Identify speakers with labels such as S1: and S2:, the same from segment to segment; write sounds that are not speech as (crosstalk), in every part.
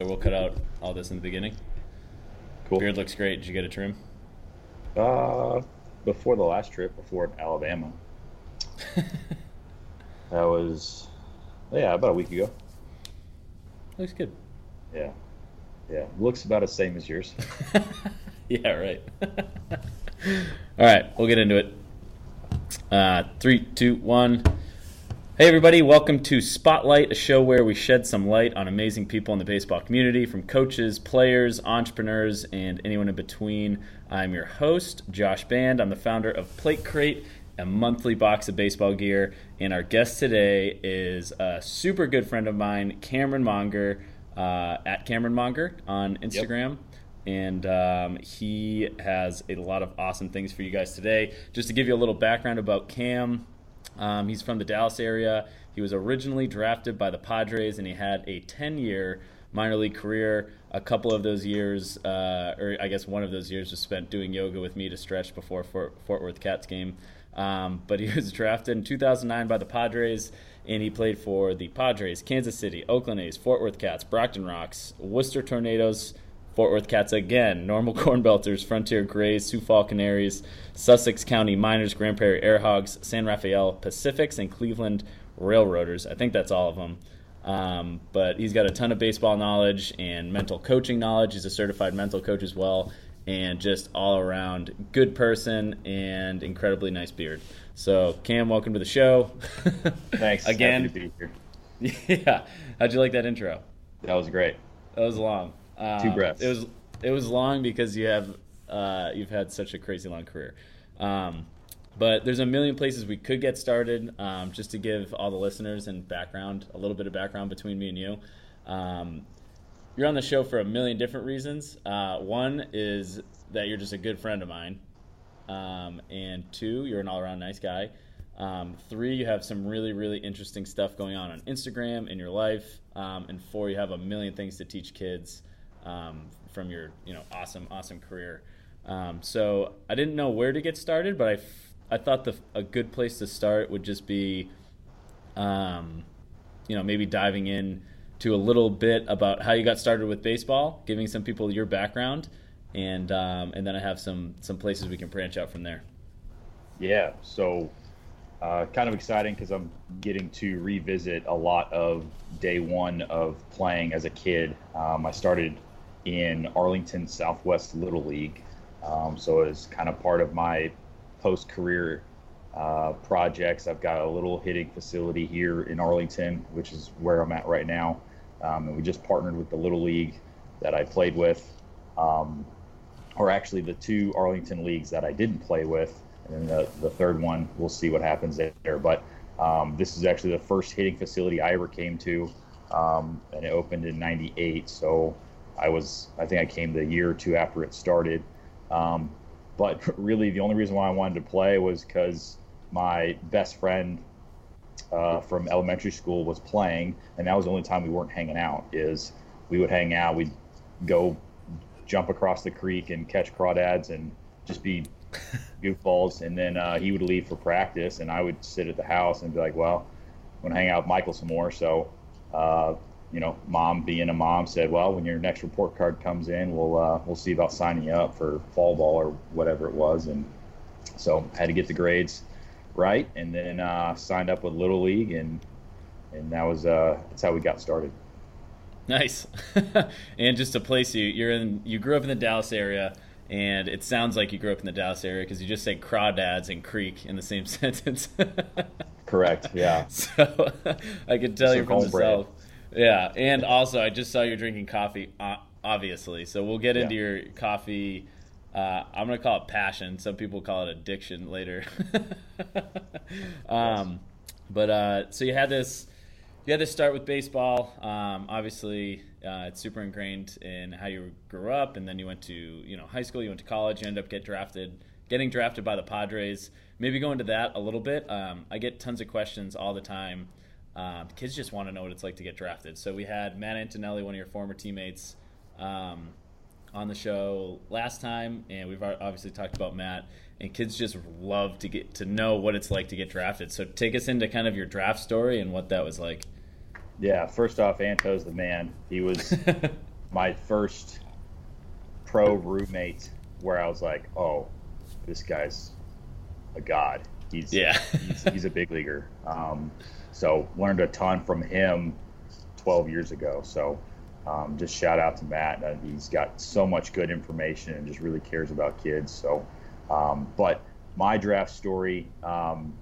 S1: We'll cut out all this in the beginning.
S2: Cool.
S1: Beard looks great. Did you get a trim?
S2: Uh, before the last trip, before Alabama. (laughs) that was, yeah, about a week ago.
S1: Looks good.
S2: Yeah, yeah, looks about the same as yours. (laughs)
S1: yeah, right. (laughs) all right, we'll get into it. Uh, three, two, one. Hey, everybody, welcome to Spotlight, a show where we shed some light on amazing people in the baseball community, from coaches, players, entrepreneurs, and anyone in between. I'm your host, Josh Band. I'm the founder of Plate Crate, a monthly box of baseball gear. And our guest today is a super good friend of mine, Cameron Monger, uh, at Cameron Monger on Instagram. Yep and um, he has a lot of awesome things for you guys today. Just to give you a little background about Cam, um, he's from the Dallas area. He was originally drafted by the Padres, and he had a 10 year minor league career. A couple of those years, uh, or I guess one of those years, was spent doing yoga with me to stretch before Fort, Fort Worth Cats game. Um, but he (laughs) was drafted in 2009 by the Padres, and he played for the Padres, Kansas City, Oakland A's, Fort Worth Cats, Brockton Rox, Worcester Tornadoes, Fort Worth Cats again, Normal (laughs) Corn Belters, Frontier Greys, Sioux Fall Canaries, Sussex County Miners, Grand Prairie Air Hogs, San Rafael Pacifics, and Cleburne Railroaders. I think that's all of them. Um, but he's got a ton of baseball knowledge and mental coaching knowledge. He's a certified mental coach as well, and just all around good person and incredibly nice beard. So, Cam, welcome to the show. (laughs)
S2: Thanks.
S1: Again. (laughs) Yeah. How'd you like that intro?
S2: That was great.
S1: That was long.
S2: Uh, Two breaths.
S1: It was it was long because you have uh, you've had such a crazy long career. Um, but there's a million places we could get started. Um, just to give all the listeners and background, a little bit of background between me and you. Um, you're on the show for a million different reasons. Uh, one is that you're just a good friend of mine, um, and two, you're an all-around nice guy. Um, three, you have some really, really interesting stuff going on on Instagram in your life, um, and four, you have a million things to teach kids um, from your you know awesome awesome career. Um, so I didn't know where to get started, but I, f- I thought the a good place to start would just be, um, you know, maybe diving in to a little bit about how you got started with baseball, giving some people your background, and um, and then I have some some places we can branch out from there.
S2: Yeah. So. Uh, kind of exciting because I'm getting to revisit a lot of day one of playing as a kid. Um, I started in Arlington Southwest Little League. Um, so it's kind of part of my post career uh, projects. I've got a little hitting facility here in Arlington, which is where I'm at right now. Um, and we just partnered with the Little League that I played with, um, or actually the two Arlington leagues that I didn't play with. And then the, the third one, we'll see what happens there. But um, this is actually the first hitting facility I ever came to, um, and it opened in '98. So I was, I think I came the year or two after it started. Um, but (laughs) really, the only reason why I wanted to play was because my best friend uh, from elementary school was playing, and that was the only time we weren't hanging out. Is we would hang out, we'd go jump across the creek and catch crawdads and just be (laughs) goofballs, and then uh, he would leave for practice, and I would sit at the house and be like, "Well, I'm gonna hang out with Michael some more." So uh, you know, mom being a mom said, well, when your next report card comes in, we'll uh, we'll see about signing you up for fall ball or whatever it was, and so I had to get the grades right, and then uh, signed up with Little League, and and that was uh, that's how we got started.
S1: Nice, (laughs) and just to place you, you're in you grew up in the Dallas area. And it sounds like you grew up in the Dallas area because you just say crawdads and creek in the same (laughs) sentence.
S2: Correct. Yeah. (laughs)
S1: So I can tell you're from the south. Yeah, and also I just saw you're drinking coffee, uh, obviously. So we'll get into yeah. your coffee. Uh, I'm gonna call it passion. Some people call it addiction later. (laughs) um, but uh, so you had this, you had to start with baseball. Um, obviously, uh, it's super ingrained in how you grew up, and then you went to you know high school, you went to college, you end up get drafted, getting drafted by the Padres. Maybe go into that a little bit. Um, I get tons of questions all the time um, kids just want to know what it's like to get drafted. So we had Matt Antonelli, one of your former teammates, um, on the show last time, and we've obviously talked about Matt. And kids just love to get to know what it's like to get drafted. So take us into kind of your draft story and what that was like.
S2: Yeah, first off, Anto's the man. He was (laughs) my first pro roommate where I was like, oh, this guy's a god. He's
S1: yeah,
S2: he's, he's a big leaguer. Um, so learned a ton from him 12 years ago. So um, just shout out to Matt. Uh, he's got so much good information and just really cares about kids. So, um, but my draft story, um,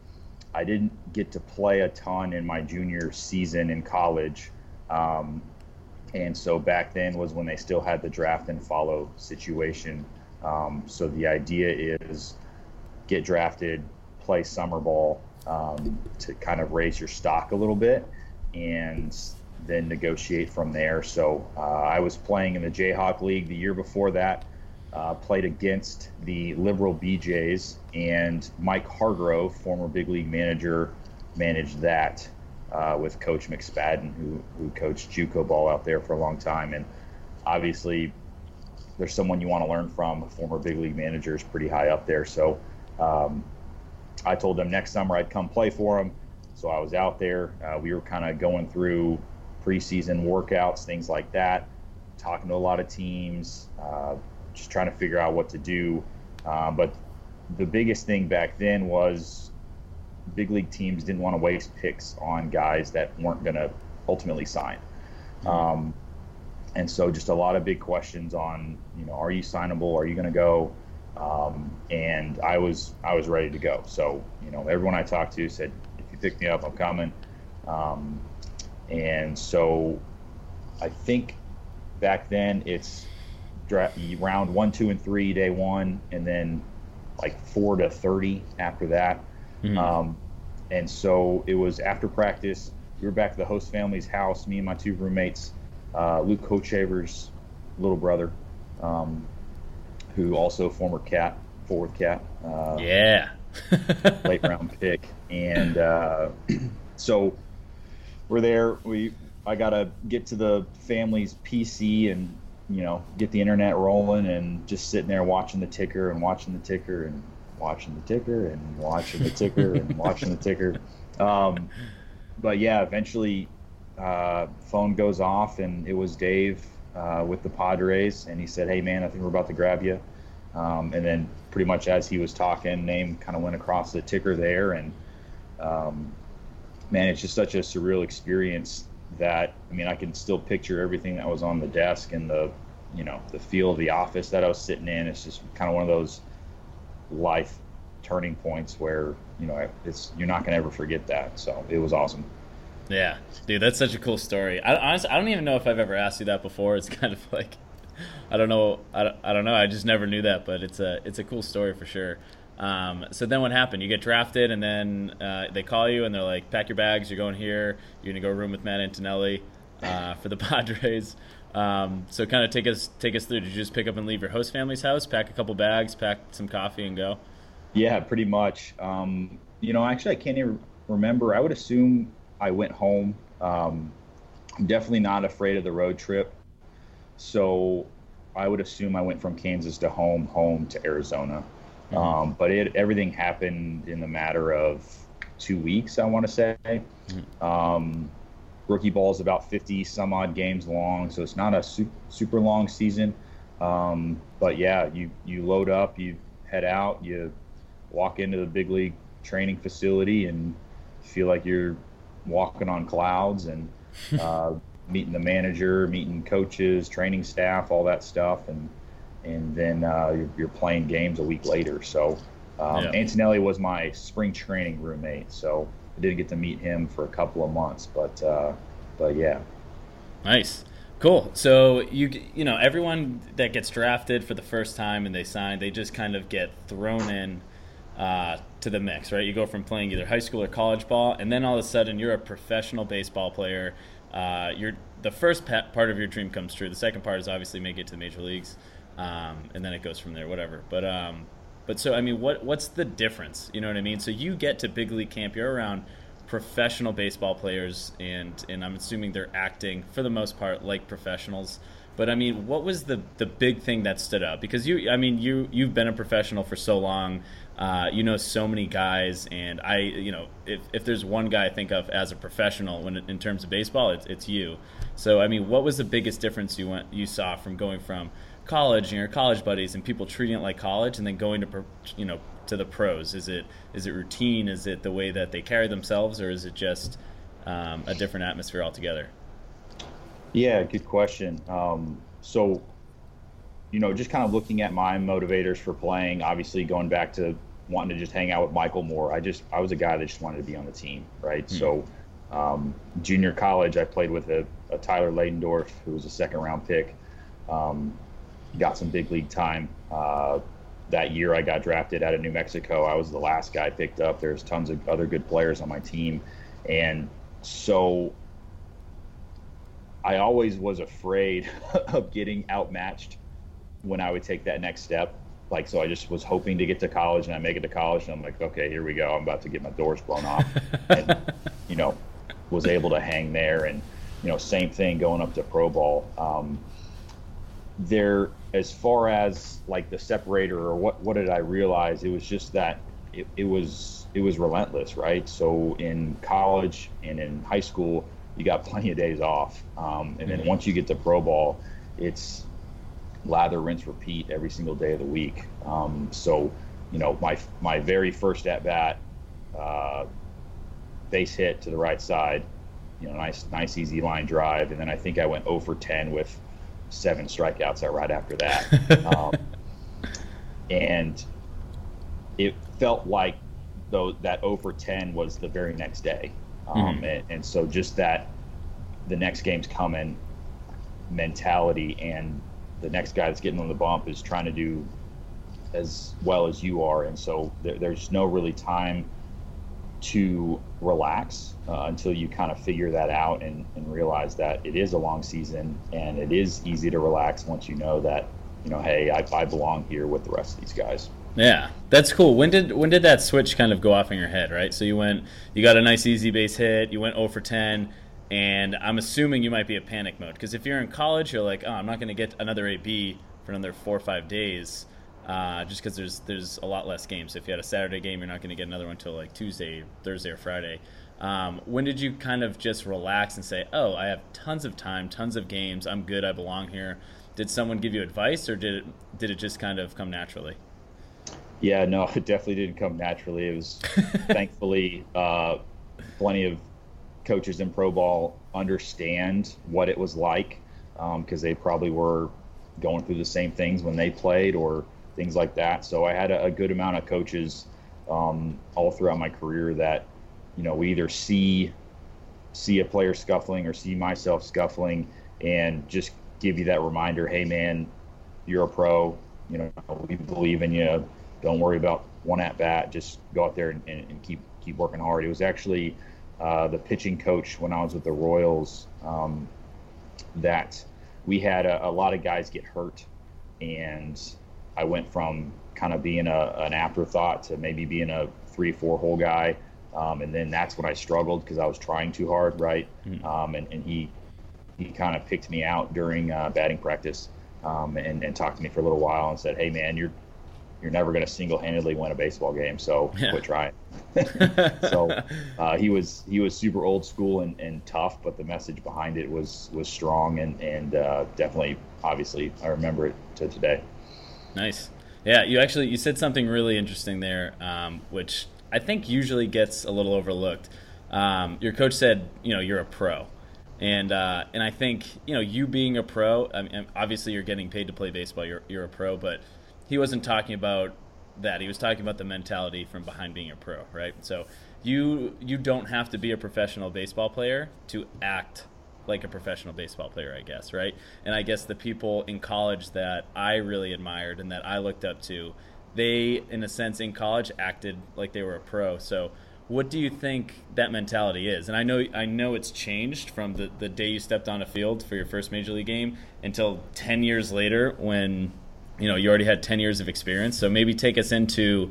S2: I didn't get to play a ton in my junior season in college. Um, and so back then was when they still had the draft and follow situation. Um, so the idea is get drafted, play summer ball um, to kind of raise your stock a little bit, and then negotiate from there. So uh, I was playing in the Jayhawk League the year before that. Uh, played against the Liberal BJs, and Mike Hargrove, former big league manager, managed that uh, with Coach McSpadden, who, who coached JUCO ball out there for a long time. And obviously, there's someone you want to learn from. A former big league manager is pretty high up there. So um, I told them next summer I'd come play for them. So I was out there. Uh, we were kind of going through preseason workouts, things like that, talking to a lot of teams, uh, just trying to figure out what to do. Uh, but the biggest thing back then was big league teams didn't want to waste picks on guys that weren't going to ultimately sign. Mm-hmm. Um, and so just a lot of big questions on, you know, are you signable? Are you going to go? Um, and I was I was ready to go. So you know, everyone I talked to said, if you pick me up, I'm coming. Um, and so I think back then it's round one, two, and three, day one, and then like four to 30 after that. Mm-hmm. Um, and so it was after practice. We were back at the host family's house, me and my two roommates, uh, Luke Hochevar's little brother, um, who also former cat, fourth cat.
S1: Uh, yeah. (laughs)
S2: late round pick. And uh, (clears throat) so we're there. We I gotta get to the family's PC and you know get the internet rolling and just sitting there watching the ticker and watching the ticker and watching the ticker and watching the ticker and (laughs) watching the ticker. Um, but yeah, eventually uh, phone goes off and it was Dave uh, with the Padres and he said, "Hey man, I think we're about to grab you." Um, and then pretty much as he was talking, name kind of went across the ticker there and. Um, man, it's just such a surreal experience that I mean, I can still picture everything that was on the desk and the, you know, the feel of the office that I was sitting in. It's just kind of one of those life turning points where you know it's you're not gonna ever forget that. So it was awesome.
S1: Yeah, dude, that's such a cool story. I honestly, I don't even know if I've ever asked you that before. It's (laughs) kind of like, I don't know, I don't, I don't know. I just never knew that, but it's a it's a cool story for sure. Um, so then what happened? You get drafted, and then uh, they call you, and they're like, "Pack your bags. You're going here. You're gonna go room with Matt Antonelli uh, for the (laughs) Padres." Um, so kind of take us take us through. Did you just pick up and leave your host family's house, pack a couple bags, pack some coffee, and go?
S2: Yeah, pretty much. Um, you know, actually, I can't even remember. I would assume I went home. Um, I'm definitely not afraid of the road trip, so I would assume I went from Kansas to home, home to Arizona. Mm-hmm. Um, but it, everything happened in the matter of two weeks, I want to say. Mm-hmm. Um, rookie ball is about 50 some odd games long, so it's not a super, super long season. Um, but yeah, you, you load up, you head out, you walk into the big league training facility and feel like you're walking on clouds and (laughs) uh, meeting the manager, meeting coaches, training staff, all that stuff. And and then uh, you're, you're, playing games a week later. So um, yeah. Antonelli was my spring training roommate, so I didn't get to meet him for a couple of months, but uh, but yeah.
S1: Nice. Cool. So you you know everyone that gets drafted for the first time and they sign, they just kind of get thrown in uh, to the mix, right? You go from playing either high school or college ball, and then all of a sudden you're a professional baseball player. Uh, you're the first part of your dream comes true. The second part is obviously make it to the major leagues um, and then it goes from there, whatever. But um, but so I mean, what what's the difference? You know what I mean? So you get to big league camp, you're around professional baseball players, and and I'm assuming they're acting for the most part like professionals. But I mean, what was the the big thing that stood out? Because you, I mean, you you've been a professional for so long. Uh, you know so many guys, and I, you know, if, if there's one guy I think of as a professional when in terms of baseball, it's it's you. So I mean, what was the biggest difference you went you saw from going from college and your college buddies and people treating it like college, and then going to you know to the pros? Is it is it routine? Is it the way that they carry themselves, or is it just um, a different atmosphere altogether?
S2: Yeah, good question. Um, so you know, just kind of looking at my motivators for playing, obviously going back to wanting to just hang out with Michael more. I just, I was a guy that just wanted to be on the team, right? Mm-hmm. So, um, junior college, I played with a, a, Tyler Ladendorf, who was a second round pick. Um, got some big league time. Uh, that year I got drafted out of New Mexico. I was the last guy picked up. There's tons of other good players on my team. And so I always was afraid (laughs) of getting outmatched when I would take that next step. Like, so I just was hoping to get to college and I make it to college and I'm like, okay, here we go. I'm about to get my doors blown off. (laughs) and, you know, was able to hang there. And, you know, same thing going up to pro ball. Um, there, as far as like the separator or what, what did I realize? It was just that it, it was, it was relentless, right? So in college and in high school, you got (laughs) plenty of days off. Um, and then mm-hmm. once you get to pro ball, it's lather, rinse, repeat every single day of the week. Um, so, you know, my my very first at bat, uh, base hit to the right side, you know, nice nice easy line drive, and then I think I went 0 for 10 with seven strikeouts right after that, (laughs) um, and it felt like though that 0 for 10 was the very next day, um, mm-hmm. and, and so just that the next game's coming mentality and the next guy that's getting on the bump is trying to do as well as you are, and so there, there's no really time to relax uh, until you kind of figure that out and, and realize that it is a long season and it is easy to relax once you know that you know hey I, I belong here with the rest of these guys.
S1: Yeah that's cool. When did when did that switch kind of go off in your head right? So you went you got a nice easy base hit you went 0 for 10 and I'm assuming you might be a panic mode because if you're in college, you're like, oh, I'm not going to get another AB for another four or five days, uh, just because there's there's a lot less games. If you had a Saturday game, you're not going to get another one until like Tuesday, Thursday, or Friday. Um, when did you kind of just relax and say, oh, I have tons of time, tons of games, I'm good, I belong here? Did someone give you advice, or did it did it just kind of come naturally?
S2: Yeah, no, (laughs) it definitely didn't come naturally. It was (laughs) thankfully uh, plenty of coaches in pro ball understand what it was like because um, they probably were going through the same things when they played or things like that. So I had a, a good amount of coaches um, all throughout my career that you know we either see see a player scuffling or see myself scuffling and just give you that reminder hey man you're a pro. You know we believe in you. Don't worry about one at bat. Just go out there and, and, and keep keep working hard. It was actually uh, the pitching coach when I was with the Royals um, that we had a, a, lot of guys get hurt, and I went from kind of being a, an afterthought to maybe being a three four hole guy, um, and then that's when I struggled because I was trying too hard, right? Mm-hmm. Um, and, and, he he kind of picked me out during uh, batting practice. Um, and, and talked to me for a little while and said, "Hey, man, you're you're never going to single-handedly win a baseball game. So (laughs) yeah. quit trying. (laughs) so uh, he was he was super old school and, and tough, but the message behind it was was strong and and uh, definitely obviously I remember it to today.
S1: Nice. Yeah, you actually you said something really interesting there, um, which I think usually gets a little overlooked. Um, your coach said, you know, you're a pro, and uh, and I think you know you being a pro. I mean, obviously you're getting paid to play baseball. You're you're a pro, but he wasn't talking about that. He was talking about the mentality from behind being a pro, right? So you you don't have to be a professional baseball player to act like a professional baseball player, I guess, right? And I guess the people in college that I really admired and that I looked up to, they in a sense in college acted like they were a pro. So what do you think that mentality is? And I know I know it's changed from the, the day you stepped on a field for your first major league game until 10 years later when you know you already had 10 years of experience so maybe take us into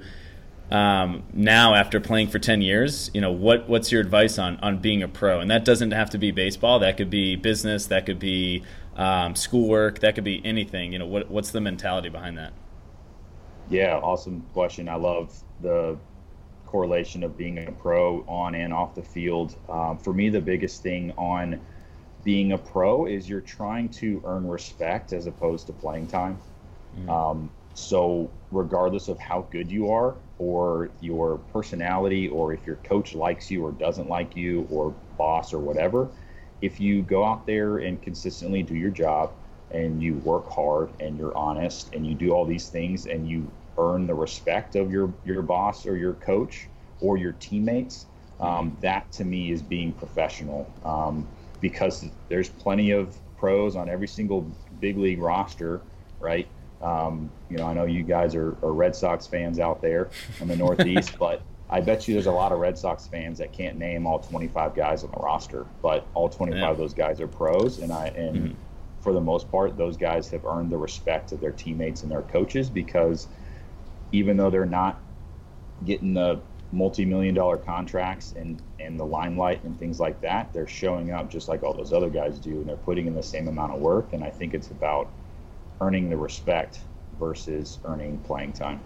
S1: um, now after playing for 10 years you know what what's your advice on on being a pro and that doesn't have to be baseball that could be business that could be um, schoolwork. That could be anything. You know, what, what's the mentality behind that?
S2: Yeah, awesome question. I love the correlation of being a pro on and off the field. Um, for me, the biggest thing on being a pro is you're trying to earn respect as opposed to playing time. Mm-hmm. Um, so, regardless of how good you are, or your personality, or if your coach likes you or doesn't like you, or boss or whatever, if you go out there and consistently do your job and you work hard and you're honest and you do all these things and you earn the respect of your your boss or your coach or your teammates, um, that to me is being professional. Um, because there's plenty of pros on every single big league roster, right? Um, you know, I know you guys are, are, Red Sox fans out there in the Northeast, (laughs) but I bet you there's a lot of Red Sox fans that can't name all 25 guys on the roster, but all 25 yeah. of those guys are pros, and I and mm-hmm. for the most part, those guys have earned the respect of their teammates and their coaches because even though they're not getting the multi-million dollar contracts and and the limelight and things like that they're showing up just like all those other guys do and they're putting in the same amount of work and i think it's about earning the respect versus earning playing time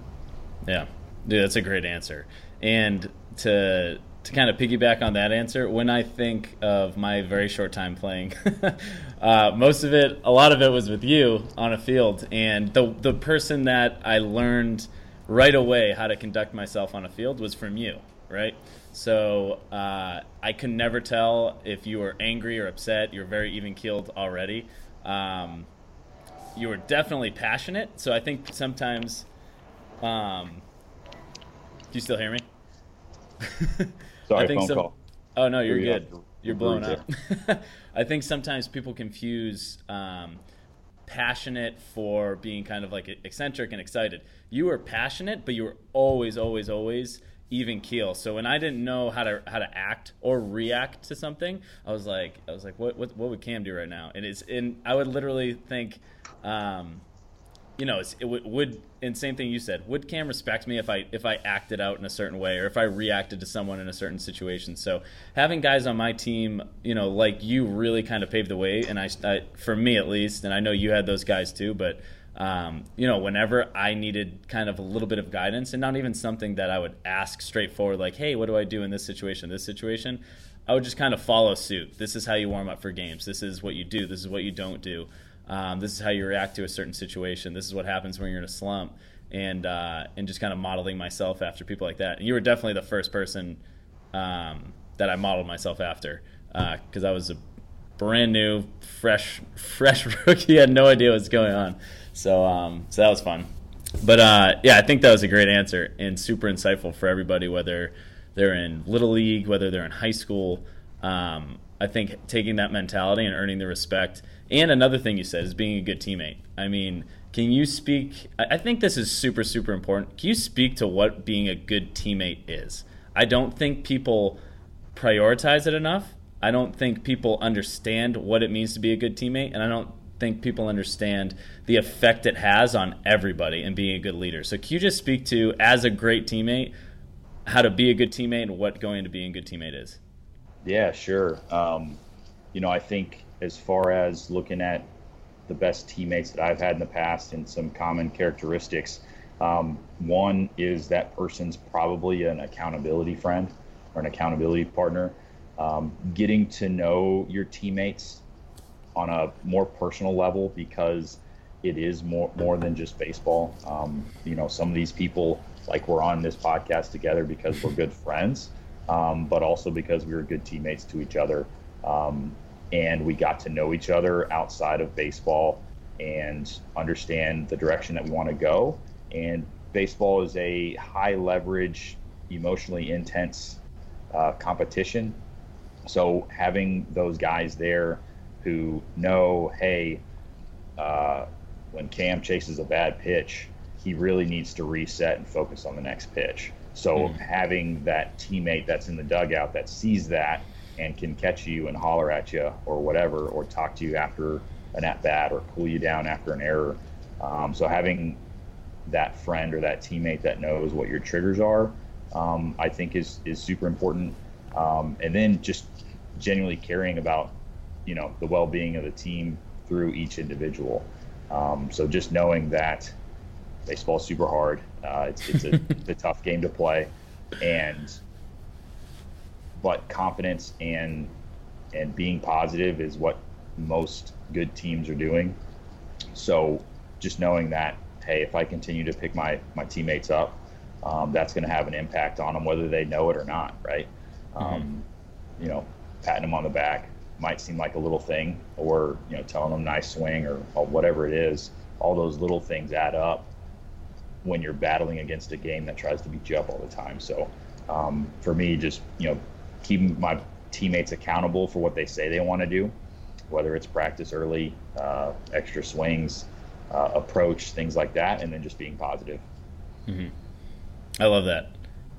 S1: yeah dude that's a great answer and to to kind of piggyback on that answer when i think of my very short time playing (laughs) uh, most of it a lot of it was with you on a field and the the person that i learned right away how to conduct myself on a field was from you, right? So uh, I could never tell if you were angry or upset. You're very even keeled already. Um, you were definitely passionate. So I think sometimes. Um, do you still hear me? (laughs)
S2: Sorry, I think phone some, call.
S1: Oh no, you're good. You're blown up. (laughs) I think sometimes people confuse um, passionate for being kind of like eccentric and excited. You were passionate, but you were always, always, always even keel. So when I didn't know how to how to act or react to something, I was like, I was like, what what, what would Cam do right now? And it's and I would literally think, um, you know, it would and same thing you said. Would Cam respect me if I if I acted out in a certain way or if I reacted to someone in a certain situation? So having guys on my team, you know, like you, really kind of paved the way. And I, I for me at least, and I know you had those guys too, but. Um, you know, whenever I needed kind of a little bit of guidance, and not even something that I would ask straightforward, like, "Hey, what do I do in this situation? This situation," I would just kind of follow suit. This is how you warm up for games. This is what you do. This is what you don't do. Um, this is how you react to a certain situation. This is what happens when you're in a slump, and uh, and just kind of modeling myself after people like that. And you were definitely the first person um, that I modeled myself after because uh, I was a brand new, fresh, (laughs) fresh rookie. had no idea what's going on. So um, so that was fun. But uh, yeah, I think that was a great answer and super insightful for everybody, whether they're in little league, whether they're in high school. Um, I think taking that mentality and earning the respect and another thing you said is being a good teammate. I mean, can you speak? I think this is super, super important. Can you speak to what being a good teammate is? I don't think people prioritize it enough. I don't think people understand what it means to be a good teammate, and I don't think people understand the effect it has on everybody and being a good leader. So, can you just speak to, as a great teammate, how to be a good teammate and what going to being a good teammate is?
S2: Yeah, sure. Um, you know, I think as far as looking at the best teammates that I've had in the past and some common characteristics. Um, one is that person's probably an accountability friend or an accountability partner. Um, getting to know your teammates on a more personal level because it is more more than just baseball. Um, you know, some of these people, like we're on this podcast together because we're good friends, um, but also because we were good teammates to each other. Um, and we got to know each other outside of baseball and understand the direction that we want to go. And baseball is a high leverage, emotionally intense uh, competition. So having those guys there who know, hey, uh, when Cam chases a bad pitch, he really needs to reset and focus on the next pitch. So mm. having that teammate that's in the dugout that sees that and can catch you and holler at you or whatever, or talk to you after an at bat or cool you down after an error. Um, so having that friend or that teammate that knows what your triggers are, um, I think is is super important. Um, and then just genuinely caring about, you know, the well-being of the team through each individual. Um, so just knowing that baseball's super hard, uh, it's, it's, a, (laughs) it's a tough game to play, and but confidence and and being positive is what most good teams are doing. So just knowing that, hey, if I continue to pick my my teammates up, um, that's going to have an impact on them, whether they know it or not, right? Mm-hmm. Um, you know, patting them on the back might seem like a little thing, or you know, telling them nice swing or, or whatever it is. All those little things add up when you're battling against a game that tries to beat you up all the time. So um, for me, just you know, keeping my teammates accountable for what they say they want to do, whether it's practice early, uh, extra swings, uh, approach, things like that, and then just being positive.
S1: Mm-hmm. I love that,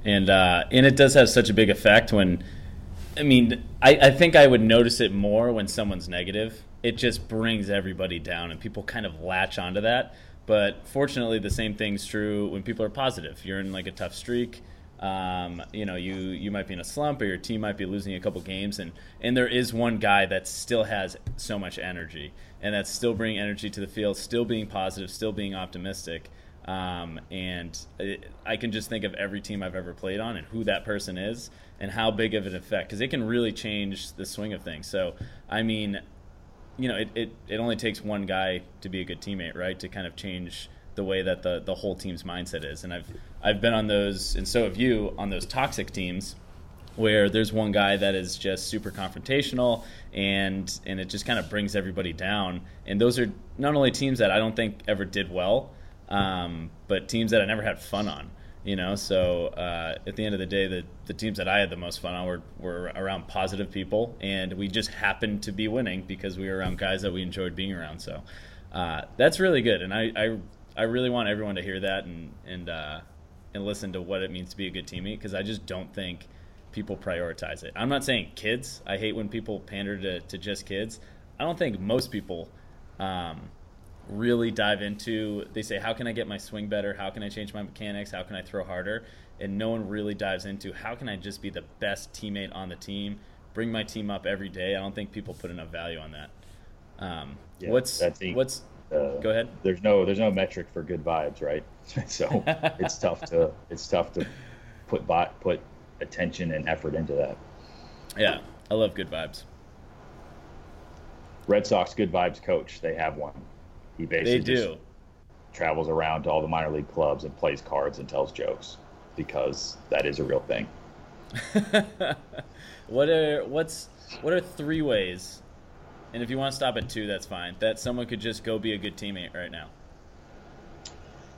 S1: and uh, and it does have such a big effect when. I mean, I, I think I would notice it more when someone's negative. It just brings everybody down, and people kind of latch onto that. But fortunately, the same thing's true when people are positive. You're in like a tough streak um, you know, you you might be in a slump, or your team might be losing a couple games, and and there is one guy that still has so much energy, and that's still bringing energy to the field, still being positive, still being optimistic. Um, and it, I can just think of every team I've ever played on and who that person is and how big of an effect because it can really change the swing of things. So, I mean, you know, it, it, it only takes one guy to be a good teammate, right? To kind of change the way that the the whole team's mindset is. And I've I've been on those, and so have you on those toxic teams where there's one guy that is just super confrontational and and it just kind of brings everybody down. And those are not only teams that I don't think ever did well, um, but teams that I never had fun on. You know, so uh, at the end of the day, the, the teams that I had the most fun on were, were around positive people, and we just happened to be winning because we were around guys that we enjoyed being around. So uh, that's really good, and I, I I really want everyone to hear that and and uh, and listen to what it means to be a good teammate because I just don't think people prioritize it. I'm not saying kids. I hate when people pander to, to just kids. I don't think most people um, really dive into. They say, "How can I get my swing better? How can I change my mechanics? How can I throw harder?" And no one really dives into how can I just be the best teammate on the team, bring my team up every day. I don't think people put enough value on that. Um, yeah, what's what's uh, Go ahead.
S2: There's no there's no metric for good vibes, right? (laughs) so (laughs) it's tough to it's tough to put bot put attention and effort into that.
S1: Yeah, I love good vibes.
S2: Red Sox good vibes coach. They have one. He basically
S1: they do.
S2: travels around to all the minor league clubs and plays cards and tells jokes because that is a real thing. (laughs)
S1: what are what's what are three ways and if you want to stop at two, that's fine. That someone could just go be a good teammate right now.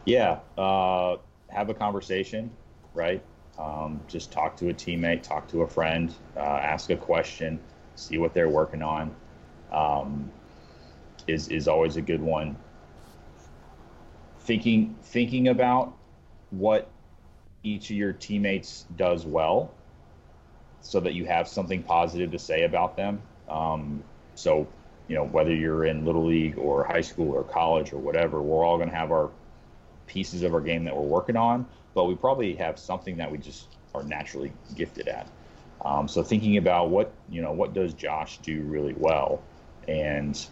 S2: Yeah, uh, have a conversation, right? Um, just talk to a teammate, talk to a friend, uh, ask a question, see what they're working on. Um, is is always a good one. Thinking thinking about what each of your teammates does well, so that you have something positive to say about them. Um, so, you know, whether you're in little league or high school or college or whatever, we're all going to have our pieces of our game that we're working on, but we probably have something that we just are naturally gifted at. Um, so thinking about what you know, what does Josh do really well, and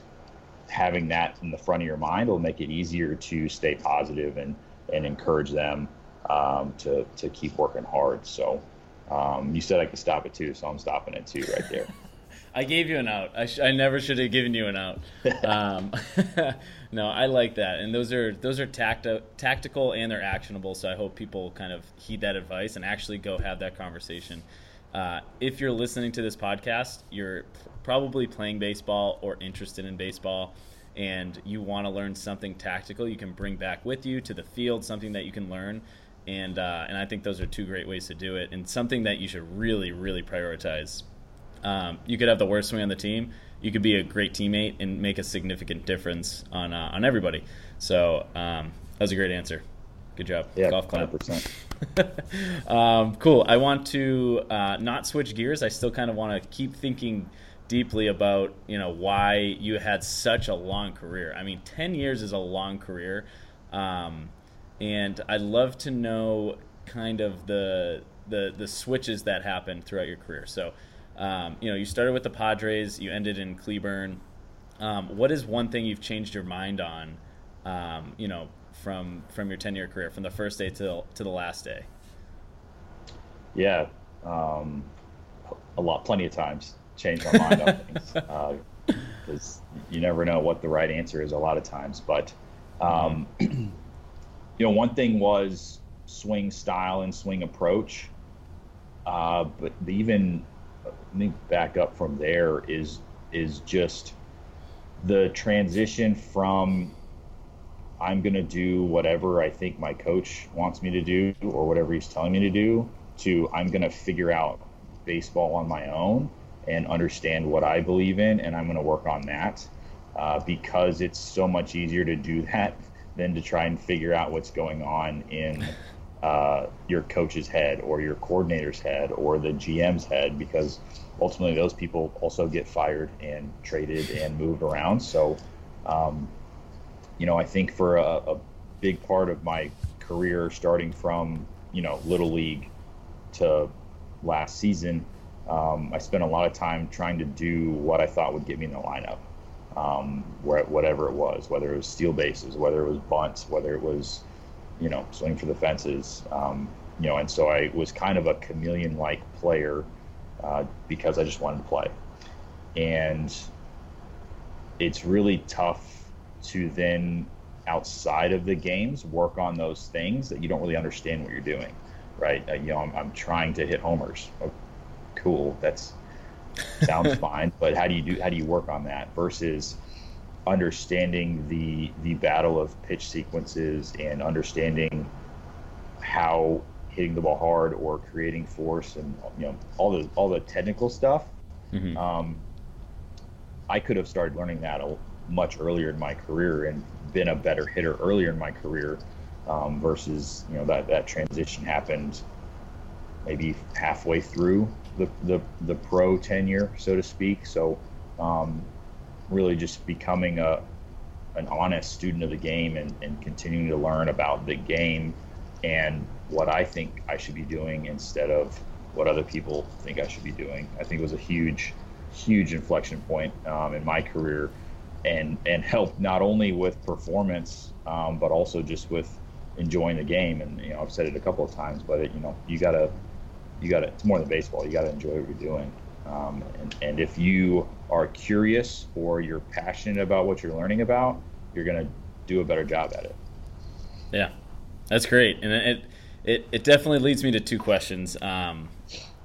S2: having that in the front of your mind will make it easier to stay positive and and encourage them um, to to keep working hard. So um, you said I could stop it too, so I'm stopping it too right there. (laughs)
S1: I gave you an out. I, sh- I never should have given you an out. (laughs) Um, (laughs) no, I like that, and those are those are tacti- tactical and they're actionable. So I hope people kind of heed that advice and actually go have that conversation. Uh, if you're listening to this podcast, you're p- probably playing baseball or interested in baseball, and you want to learn something tactical. You can bring back with you to the field something that you can learn and uh, and I think those are two great ways to do it, and something that you should really, really prioritize um, you could have the worst swing on the team. You could be a great teammate and make a significant difference on uh, on everybody. So um, that was a great answer. Good job.
S2: Yeah, golf clap. percent (laughs)
S1: um, cool. I want to uh, not switch gears. I still kind of want to keep thinking deeply about you know why you had such a long career. I mean, ten years is a long career, um, and I'd love to know kind of the the the switches that happened throughout your career. So um, you know, you started with the Padres, you ended in Cleburne. Um, what is one thing you've changed your mind on? Um, you know, from from your ten year career, from the first day to to the last day.
S2: Yeah, um, a lot, plenty of times, changed my mind on (laughs) things because uh, you never know what the right answer is a lot of times. But um, (clears throat) you know, one thing was swing style and swing approach. Uh, but even let me back up from there is is just the transition from I'm going to do whatever I think my coach wants me to do or whatever he's telling me to do to I'm going to figure out baseball on my own and understand what I believe in and I'm going to work on that uh, because it's so much easier to do (laughs) that than to try and figure out what's going on in uh, your coach's head or your coordinator's head or the GM's head because ultimately those people also get fired and traded and moved around. So, um, you know, I think for a, a, big part of my career, starting from you know little league to last season, um, I spent a lot of time trying to do what I thought would get me in the lineup, um, whatever it was, whether it was steal bases, whether it was bunts, whether it was you know swing for the fences, um, you know, and so I was kind of a chameleon-like player uh, because I just wanted to play. And it's really tough to then, outside of the games, work on those things that you don't really understand what you're doing, right? Uh, you know, I'm, I'm trying to hit homers. Oh, cool, that's sounds (laughs) fine, but how do you do? How do you work on that versus understanding the the battle of pitch sequences and understanding how hitting the ball hard or creating force and you know all the all the technical stuff. Mm-hmm. Um, I could have started learning that much earlier in my career and been a better hitter earlier in my career um, versus you know that that transition happened maybe halfway through the the, the pro tenure, so to speak. So um, really just becoming a an honest student of the game and, and continuing to learn about the game and what I think I should be doing instead of what other people think I should be doing. I think it was a huge, huge inflection point um, in my career, and and helped not only with performance, um, but also just with enjoying the game. And you know, I've said it a couple of times, but it, you know, you gotta, you gotta. It's more than baseball. You gotta enjoy what you're doing. Um, and, and if you are curious or you're passionate about what you're learning about, you're gonna do a better job at it.
S1: Yeah, that's great, and it it, it definitely leads me to two questions. Um,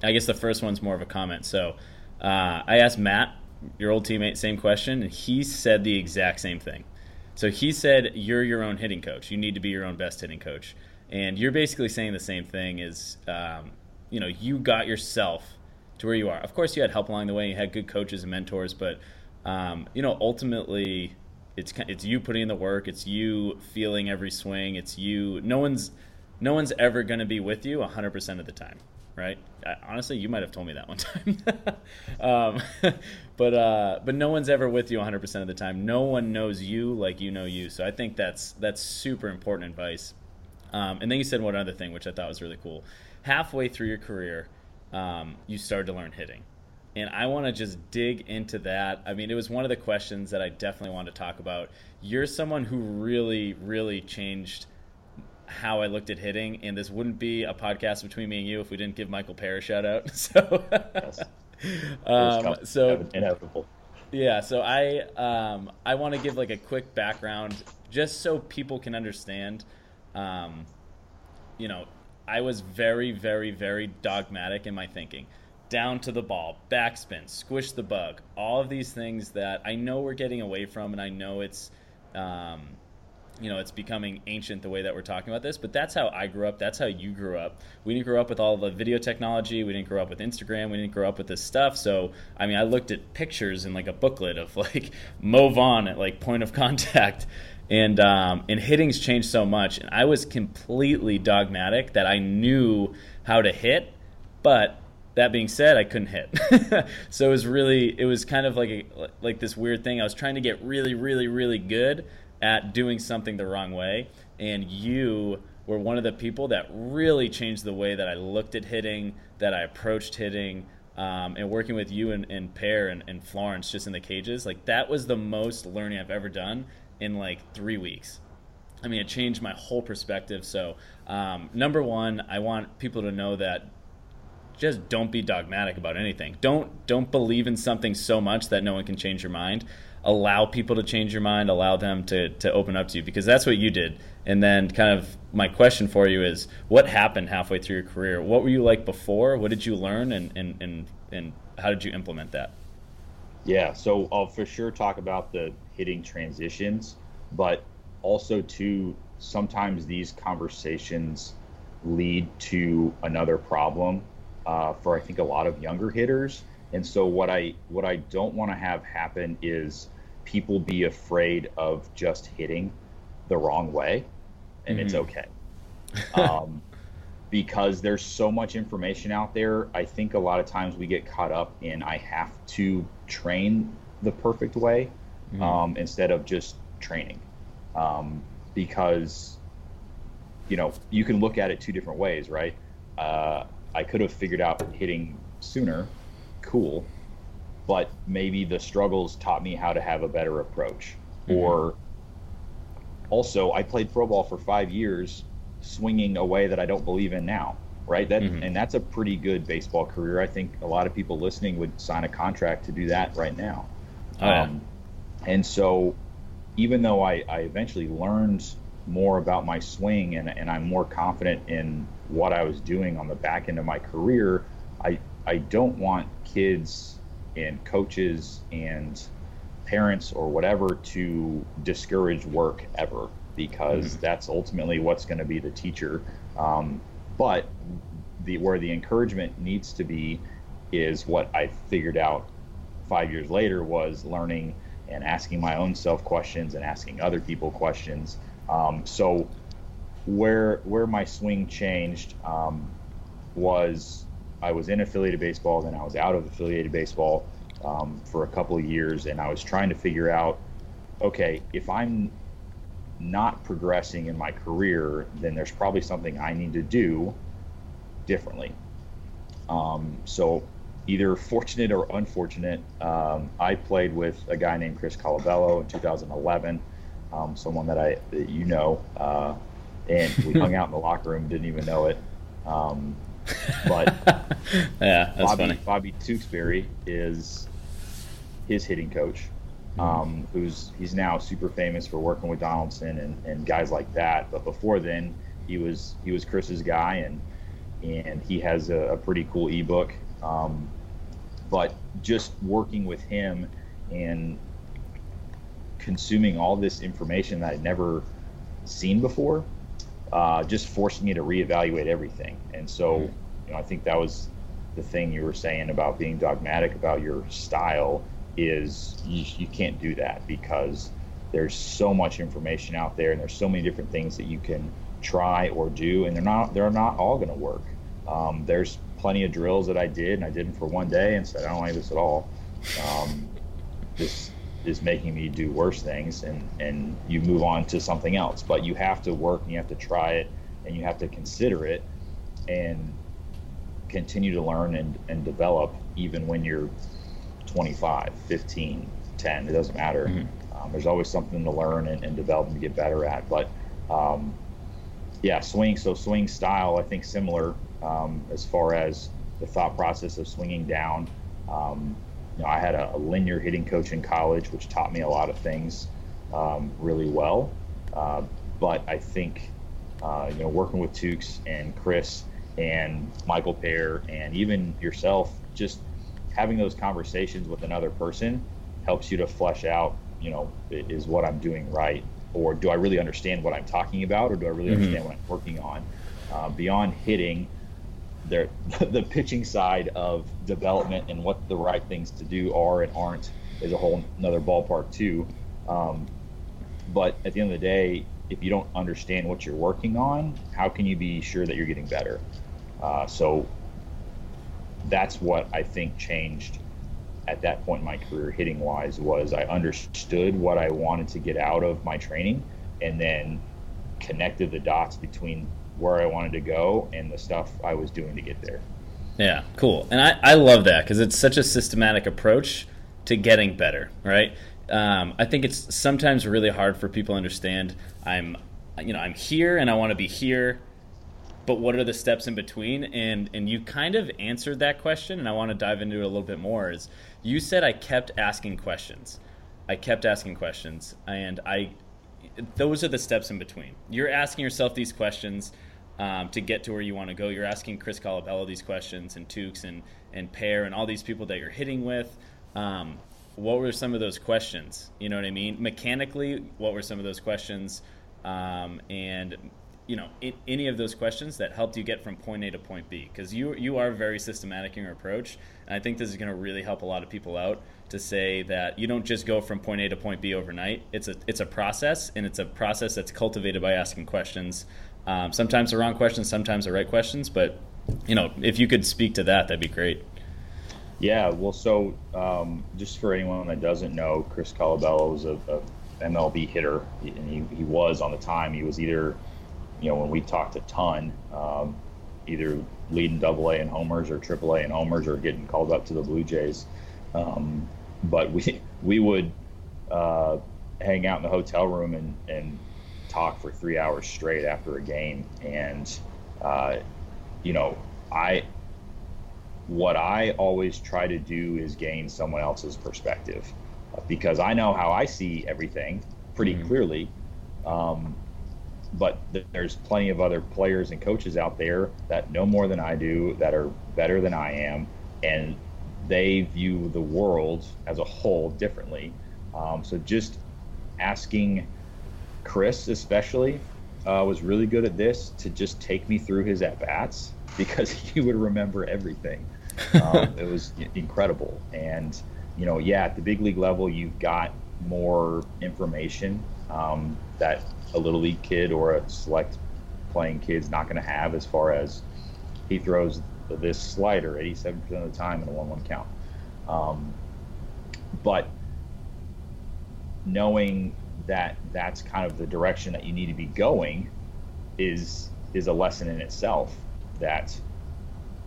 S1: I guess the first one's more of a comment. So uh, I asked Matt, your old teammate, same question, and he said the exact same thing. So he said, You're your own hitting coach. You need to be your own best hitting coach. And you're basically saying the same thing is, um, you know, you got yourself to where you are. Of course, you had help along the way, you had good coaches and mentors, but, um, you know, ultimately, it's, it's you putting in the work, it's you feeling every swing, it's you. No one's no one's ever going to be with you 100% of the time right? I, honestly you might have told me that one time. (laughs) Um, (laughs) but uh, but no one's ever with you 100% of the time. No one knows you like you know you. So i think that's that's super important advice. Um, and then you said one other thing which i thought was really cool. Halfway through your career um, you started to learn hitting and I want to just dig into that. I mean, it was one of the questions that I definitely want to talk about. You're someone who really, really changed how I looked at hitting, and this wouldn't be a podcast between me and you if we didn't give Michael Pear a shout out. (laughs) So, yes. (laughs) um, so inevitable. Yeah, so I um, I want to give like a quick background just so people can understand. Um, you know, I was very, very, very dogmatic in my thinking. Down to the ball, backspin, squish the bug, all of these things that I know we're getting away from, and I know it's um, you know, it's becoming ancient the way that we're talking about this, but that's how I grew up. That's how you grew up. We didn't grow up with all the video technology. We didn't grow up with Instagram. We didn't grow up with this stuff. So, I mean, I looked at pictures in like a booklet of (laughs) like Mo Vaughn at like point of contact. And, um, and hitting's changed so much. And I was completely dogmatic that I knew how to hit, but that being said, I couldn't hit. (laughs) so it was really, it was kind of like a, like this weird thing. I was trying to get really, really, really good at doing something the wrong way. And you were one of the people that really changed the way that I looked at hitting, that I approached hitting. um, and working with you and, and Pear and, and Florence just in the cages, like that was the most learning I've ever done in like three weeks. I mean, it changed my whole perspective. So, um, number one, I want people to know that just don't be dogmatic about anything. Don't don't believe in something so much that no one can change your mind. Allow people to change your mind. Allow them to to open up to you because that's what you did. And then, kind of, my question for you is, what happened halfway through your career? What were you like before? What did you learn, and and and, and how did you implement that?
S2: Yeah, so I'll for sure talk about the hitting transitions, but also too sometimes these conversations lead to another problem uh, for I think a lot of younger hitters. And so what I what I don't want to have happen is people be afraid of just hitting the wrong way, and mm-hmm. it's okay. Um, because there's so much information out there. I think a lot of times we get caught up in I have to train the perfect way mm-hmm. um, instead of just training, um, because you know you can look at it two different ways, right? Uh, I could have figured out hitting sooner, cool, but maybe the struggles taught me how to have a better approach. Mm-hmm. Or also, I played pro ball for five years, swinging a way that I don't believe in now, right? That mm-hmm. and that's a pretty good baseball career. I think a lot of people listening would sign a contract to do that right now. Oh, yeah. um, and so, even though I, I eventually learned more about my swing and, and I'm more confident in what I was doing on the back end of my career, I I don't want kids and coaches and parents or whatever to discourage work ever because mm-hmm. that's ultimately what's going to be the teacher. Um, but the where the encouragement needs to be is what I figured out five years later was learning and asking my own self questions and asking other people questions um, so where where my swing changed um, was I was in affiliated baseball, then I was out of affiliated baseball um, for a couple of years, and I was trying to figure out, okay, if I'm not progressing in my career, then there's probably something I need to do differently. Um, so either fortunate or unfortunate, um, I played with a guy named Chris Colabello in 2011 um, someone that I that you know, uh, and we hung out in the (laughs) locker room, didn't even know it. Um, but (laughs)
S1: yeah, that's
S2: Bobby,
S1: funny.
S2: Bobby Tewksbary is his hitting coach. Um, who's he's now super famous for working with Donaldson and, and guys like that. But before then, he was he was Chris's guy, and and he has a, a pretty cool ebook. Um, but just working with him and consuming all this information that I'd never seen before, uh, just forced me to reevaluate everything. And so, mm-hmm. you know, I think that was the thing you were saying about being dogmatic about your style is you, you can't do that because there's so much information out there and there's so many different things that you can try or do and they're not they're not all going to work. Um, there's plenty of drills that i did and i did them for one day and said i don't like this at all. Um, this is making me do worse things and and you move on to something else but you have to work and you have to try it and you have to consider it and continue to learn and, and develop even when you're 25 15 10 it doesn't matter mm-hmm. um, there's always something to learn and, and, develop and get better at but um, yeah swing so swing style i think similar um, as far as the thought process of swinging down um, you know, I had a, a, linear hitting coach in college, which taught me a lot of things um, really well. Uh, but I think, uh, you know, working with Tukes and Chris and Michael Pear and even yourself, just having those conversations with another person helps you to flesh out, you know, is what I'm doing right? Or do I really understand what I'm talking about? Or do I really mm-hmm. understand what I'm working on? Uh, beyond hitting, their (laughs) the pitching side of development and what the right things to do are and aren't is a whole another ballpark too. Um, but at the end of the day, if you don't understand what you're working on, how can you be sure that you're getting better? Uh, so that's what I think changed at that point in my career, hitting wise, was I understood what I wanted to get out of my training, and then connected the dots between where I wanted to go and the stuff I was doing to get there.
S1: Yeah, cool. And I, I love that because it's such a systematic approach to getting better, right? Um, I think it's sometimes really hard for people to understand. I'm, you know, I'm here and I want to be here, but what are the steps in between? And and you kind of answered that question, and I want to dive into it a little bit more. Is you said I kept asking questions, I kept asking questions, and I, those are the steps in between. You're asking yourself these questions. Um, to get to where you want to go, you're asking Chris Colabello these questions, and Tukes and and Pear, and all these people that you're hitting with. Um, what were some of those questions? You know what I mean? Mechanically, what were some of those questions? Um, and you know, any of those questions that helped you get from point A to point B, because you you are very systematic in your approach, and I think this is going to really help a lot of people out to say that you don't just go from point A to point B overnight. It's a it's a process, and it's a process that's cultivated by asking questions. Um, sometimes the wrong questions, sometimes the right questions, but you know, if you could speak to that, that'd be great.
S2: Yeah, well, so um, just for anyone that doesn't know, Chris Colabello is a, a MLB hitter, and he, he was on the time. He was either, you know, when we talked a ton, um, either leading Double A in homers or Triple A in homers, or getting called up to the Blue Jays. Um, but we (laughs) we would uh, hang out in the hotel room and, and talk for three hours straight after a game, and uh, you know, I what I always try to do is gain someone else's perspective because I know how I see everything pretty mm-hmm. clearly. Um, but th- there's plenty of other players and coaches out there that know more than I do, that are better than I am, and they view the world as a whole differently. Um, so just asking Chris, especially, uh, was really good at this to just take me through his at bats (laughs) because he would remember everything. Um, (laughs) it was incredible. And, you know, yeah, at the big league level, you've got more information um, that a little league kid or a select playing kid's not going to have as far as he throws this slider 87% of the time in a 1 1 count. Um, but knowing that that's kind of the direction that you need to be going is is a lesson in itself that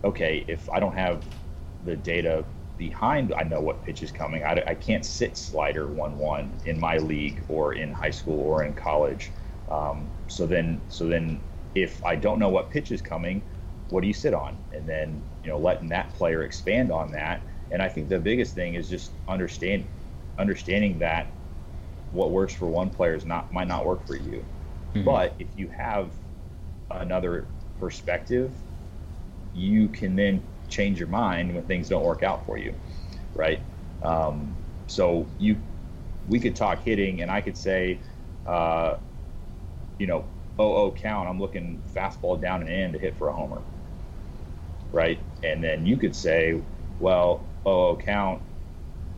S2: okay, if I don't have the data behind, I know what pitch is coming. I, I can't sit slider one one in my league or in high school or in college. Um, so then, so then, if I don't know what pitch is coming, what do you sit on? And then you know, letting that player expand on that. And I think the biggest thing is just understand understanding that what works for one player is not might not work for you. Mm-hmm. But if you have another perspective you can then change your mind when things don't work out for you, right? Um, so you, we could talk hitting, and I could say, uh, you know, oh oh count. I'm looking fastball down and in to hit for a homer, right? And then you could say, well, oh oh count.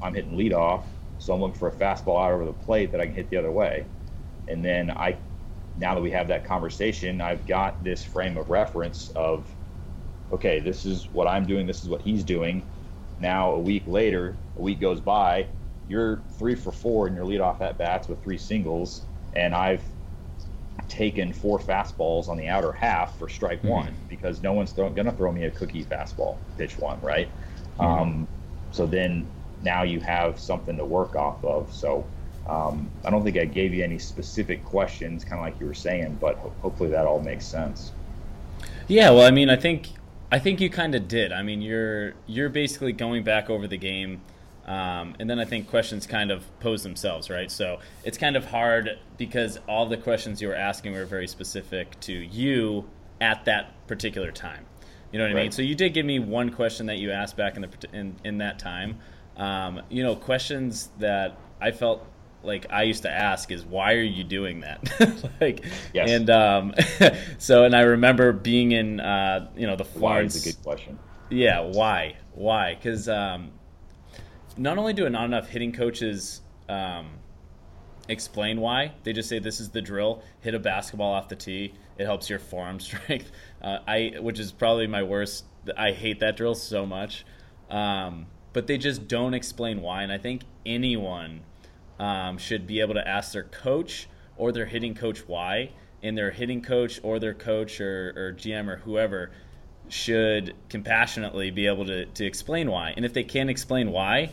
S2: I'm hitting lead off, so I'm looking for a fastball out over the plate that I can hit the other way. And then I, now that we have that conversation, I've got this frame of reference of okay, this is what I'm doing, this is what he's doing. Now, a week later, a week goes by, you're three for four in your leadoff at bats with three singles, and I've taken four fastballs on the outer half for strike mm-hmm. one because no one's going to throw me a cookie fastball pitch one, right? Mm-hmm. Um, so then now you have something to work off of. So um, I don't think I gave you any specific questions, kind of like you were saying, but ho- hopefully that all makes sense.
S1: Yeah, well, I mean, I think I think you kind of did. I mean, you're you're basically going back over the game, um, and then I think questions kind of pose themselves, right? So it's kind of hard because all the questions you were asking were very specific to you at that particular time. You know what right. I mean? So you did give me one question that you asked back in the in, in that time. Um, you know, questions that I felt like I used to ask is why are you doing that? (laughs) like, yes. and um, (laughs) so and I remember being in uh, you know the
S2: Florence. Why is a good question.
S1: Yeah, why? Why? Because um, not only do not enough hitting coaches um, explain why, they just say this is the drill: hit a basketball off the tee. It helps your forearm (laughs) strength. Uh, I, which is probably my worst. I hate that drill so much. Um, but they just don't explain why, and I think anyone um, should be able to ask their coach or their hitting coach why, and their hitting coach or their coach or, or GM or whoever should compassionately be able to, to explain why. And if they can't explain why,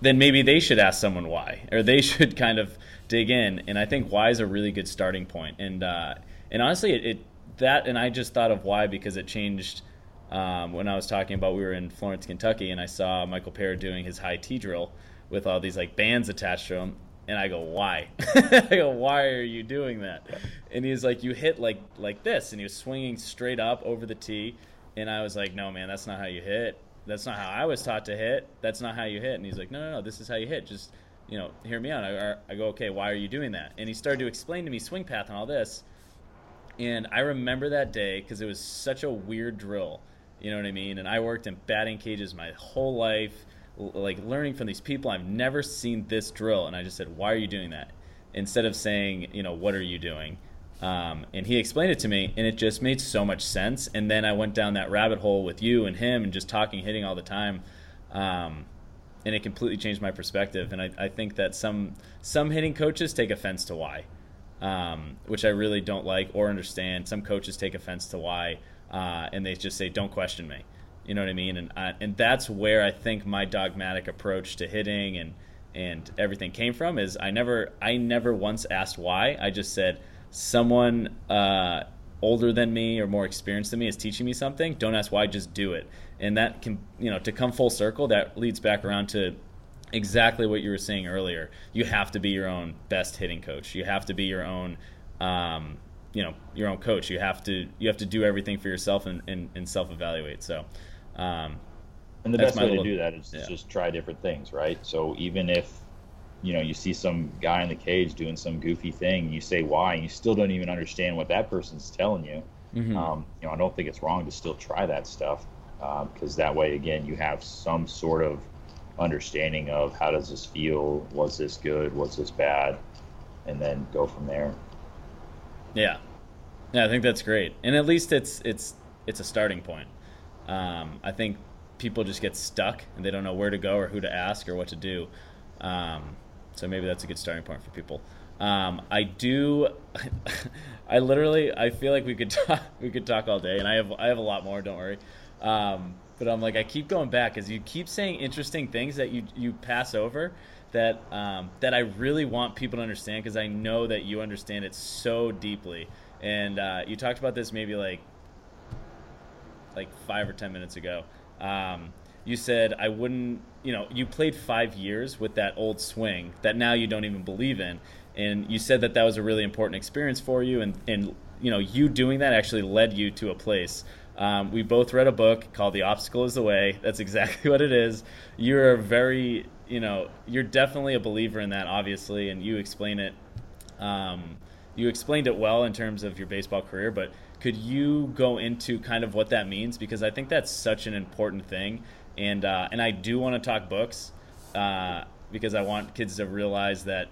S1: then maybe they should ask someone why, or they (laughs) should kind of dig in. And I think why is a really good starting point. And uh, and honestly, it, it, that and I just thought of why because it changed um, when I was talking about we were in Florence, Kentucky, and I saw Michael Parrott doing his high T drill with all these like bands attached to them. And I go, why? (laughs) I go, why are you doing that? And he's like, you hit like like this, and he was swinging straight up over the tee. And I was like, no, man, that's not how you hit. That's not how I was taught to hit. That's not how you hit. And he's like, no, no, no, this is how you hit. Just you know, hear me out. I, I go, okay, why are you doing that? And he started to explain to me swing path and all this. And I remember that day because it was such a weird drill. You know what I mean? And I worked in batting cages my whole life like learning from these people. I've never seen this drill, and I just said, "Why are you doing that?" Instead of saying, "You know, what are you doing?" Um, and he explained it to me, and it just made so much sense. And then I went down that rabbit hole with you and him, and just talking, hitting all the time, um, and it completely changed my perspective. And I, I, think that some some hitting coaches take offense to why, um, which I really don't like or understand. Some coaches take offense to why, uh, and they just say, "Don't question me." You know what I mean? And I, and that's where I think my dogmatic approach to hitting and and everything came from. Is I never I never once asked why. I just said someone uh, older than me or more experienced than me is teaching me something. Don't ask why, just do it. And that can you know to come full circle. That leads back around to exactly what you were saying earlier. You have to be your own best hitting coach. You have to be your own. Um, you know your own coach you have to you have to do everything for yourself and, and, and self evaluate so um,
S2: and the best way little, to do that is yeah. just try different things, right? So even if you know you see some guy in the cage doing some goofy thing, you say why, and you still don't even understand what that person's telling you. Mm-hmm. Um, you know, I don't think it's wrong to still try that stuff because uh, that way, again, you have some sort of understanding of how does this feel, was this good, was this bad, and then go from there.
S1: Yeah, yeah, I think that's great, and at least it's it's it's a starting point. Um, I think people just get stuck and they don't know where to go or who to ask or what to do. Um, so maybe that's a good starting point for people. Um, I do. (laughs) I literally. I feel like we could (laughs) talk. We could talk all day, and I have. I have a lot more. Don't worry. Um, but I'm like, I keep going back because you keep saying interesting things that you you pass over that um, that I really want people to understand because I know that you understand it so deeply. And uh, you talked about this maybe like like five or ten minutes ago. Um, you said I wouldn't. You know, you played five years with that old swing that now you don't even believe in, and you said that that was a really important experience for you, and and you know, you doing that actually led you to a place. Um, we both read a book called The Obstacle Is the Way. (laughs) That's exactly what it is. You're very, you know, you're definitely a believer in that, obviously, and you explain it. Um, you explained it well in terms of your baseball career, but could you go into kind of what that means? Because I think that's such an important thing, and uh, and I do want to talk books uh, because I want kids to realize that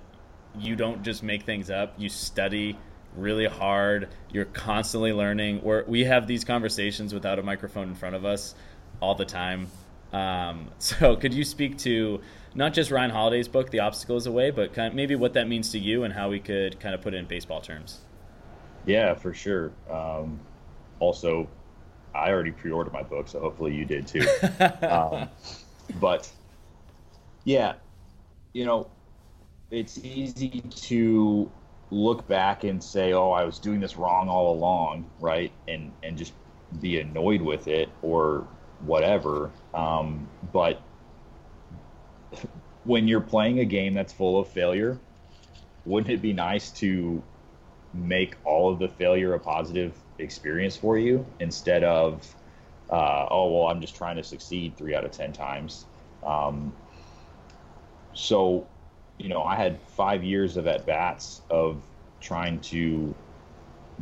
S1: you don't just make things up. You study really hard. You're constantly learning. Where we have these conversations without a microphone in front of us all the time. Um, (laughs) so, could you speak to not just Ryan Holiday's book, The Obstacle Is the Way, but kind of maybe what that means to you and how we could kind of put it in baseball terms?
S2: Yeah, for sure. Um, also, I already pre-ordered my book, so hopefully you did too. (laughs) um, but yeah, you know, it's easy to look back and say, "Oh, I was doing this wrong all along," right? And and just be annoyed with it or whatever. Um, but (laughs) when you're playing a game that's full of failure, wouldn't it be nice to make all of the failure a positive experience for you instead of uh, oh well i'm just trying to succeed three out of ten times. Um, so you know i had five years of at bats of trying to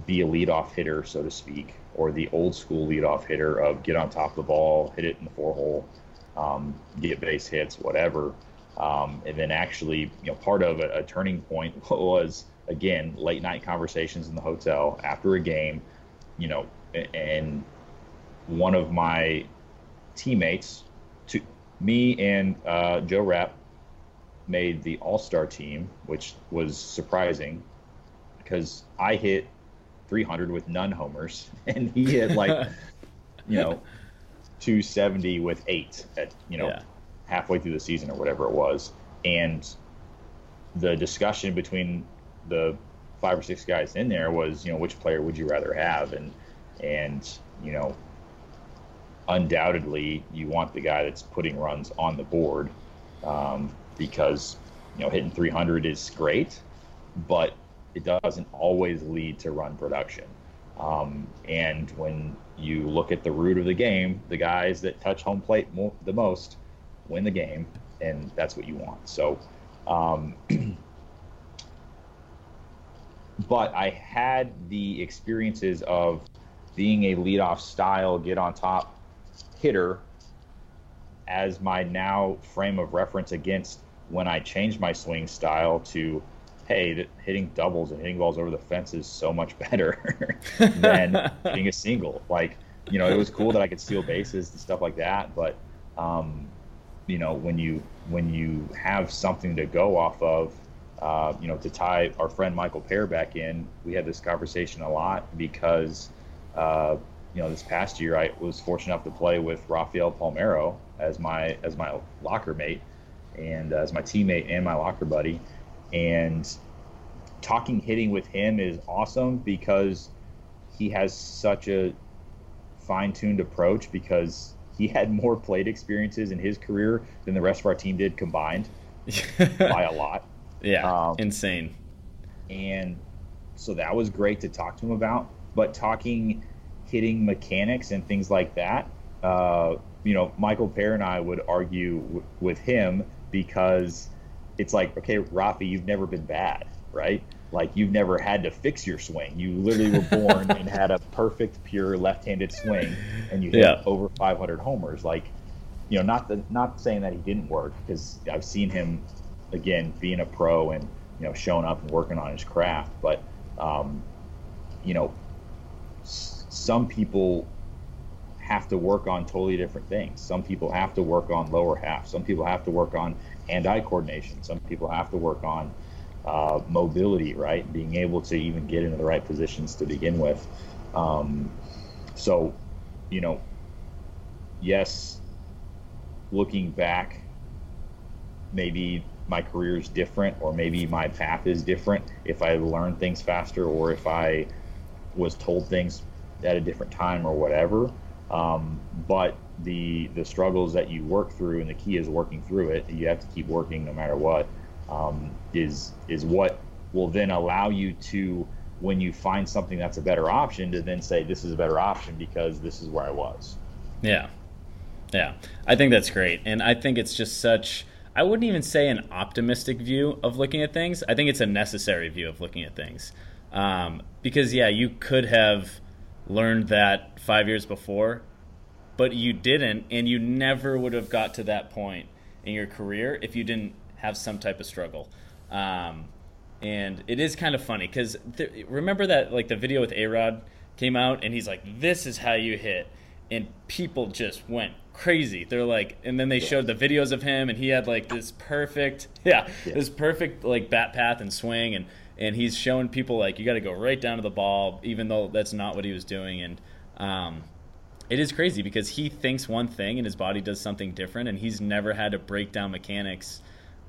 S2: be a leadoff hitter so to speak or the old school leadoff hitter of get on top of the ball hit it in the four hole um, get base hits whatever. Um, and then actually you know part of a, a turning point (laughs) was again, late night conversations in the hotel after a game, you know, and one of my teammates, to me and uh, Joe Rapp, made the All Star team, which was surprising because I hit 300 with none homers, (laughs) and he hit like (laughs) you know, 270 with eight at, you know, yeah. halfway through the season or whatever it was. And the discussion between the five or six guys in there was, you know, which player would you rather have? And, and, you know, undoubtedly you want the guy that's putting runs on the board um, because, you know, hitting 300 is great, but it doesn't always lead to run production. Um, and when you look at the root of the game, the guys that touch home plate mo- the most win the game, and that's what you want. So, um, (clears throat) but I had the experiences of being a leadoff style, get on top hitter as my now frame of reference against when I changed my swing style to hey, hitting doubles and hitting balls over the fence is so much (laughs) better (laughs) than hitting a single. Like, you know, it was cool that I could steal bases and stuff like that, but um, you know, when you when you have something to go off of, uh, you know, to tie our friend Michael Pear back in, we had this conversation a lot because, uh, you know, this past year I was fortunate enough to play with Rafael Palmeiro as my as my locker mate and as my teammate and my locker buddy and talking hitting with him is awesome because he has such a fine-tuned approach because he had more plate experiences in his career than the rest of our team did combined (laughs) by a lot.
S1: Yeah, um, insane.
S2: And so that was great to talk to him about. But talking hitting mechanics and things like that, uh, you know, Michael Pear and I would argue w- with him because it's like, okay, Rafi, you've never been bad, right? Like you've never had to fix your swing. You literally were born and had a perfect, pure left-handed swing, and you hit yeah. over 500 homers. Like, you know, not the, not saying that he didn't work because I've seen him again being a pro and you know showing up and working on his craft. But um, you know, s- some people have to work on totally different things. Some people have to work on lower half. Some people have to work on hand-eye coordination. Some people have to work on uh, mobility, right? Being able to even get into the right positions to begin with. Um, so, you know, yes, looking back, maybe my career is different, or maybe my path is different if I learned things faster, or if I was told things at a different time, or whatever. Um, but the the struggles that you work through, and the key is working through it. You have to keep working no matter what. Um, is is what will then allow you to, when you find something that's a better option, to then say this is a better option because this is where I was.
S1: Yeah, yeah, I think that's great, and I think it's just such. I wouldn't even say an optimistic view of looking at things. I think it's a necessary view of looking at things. Um, because yeah, you could have learned that five years before but you didn't, and you never would have got to that point in your career if you didn't have some type of struggle. Um, and it is kind of funny because th- remember that like the video with A Rod came out, and he's like, "This is how you hit," and people just went crazy. They're like, and then they showed the videos of him, and he had like this perfect, (laughs) yeah, yeah. this perfect like bat path and swing, and and he's showing people like you got to go right down to the ball, even though that's not what he was doing, and um, it is crazy because he thinks one thing and his body does something different, and he's never had to break down mechanics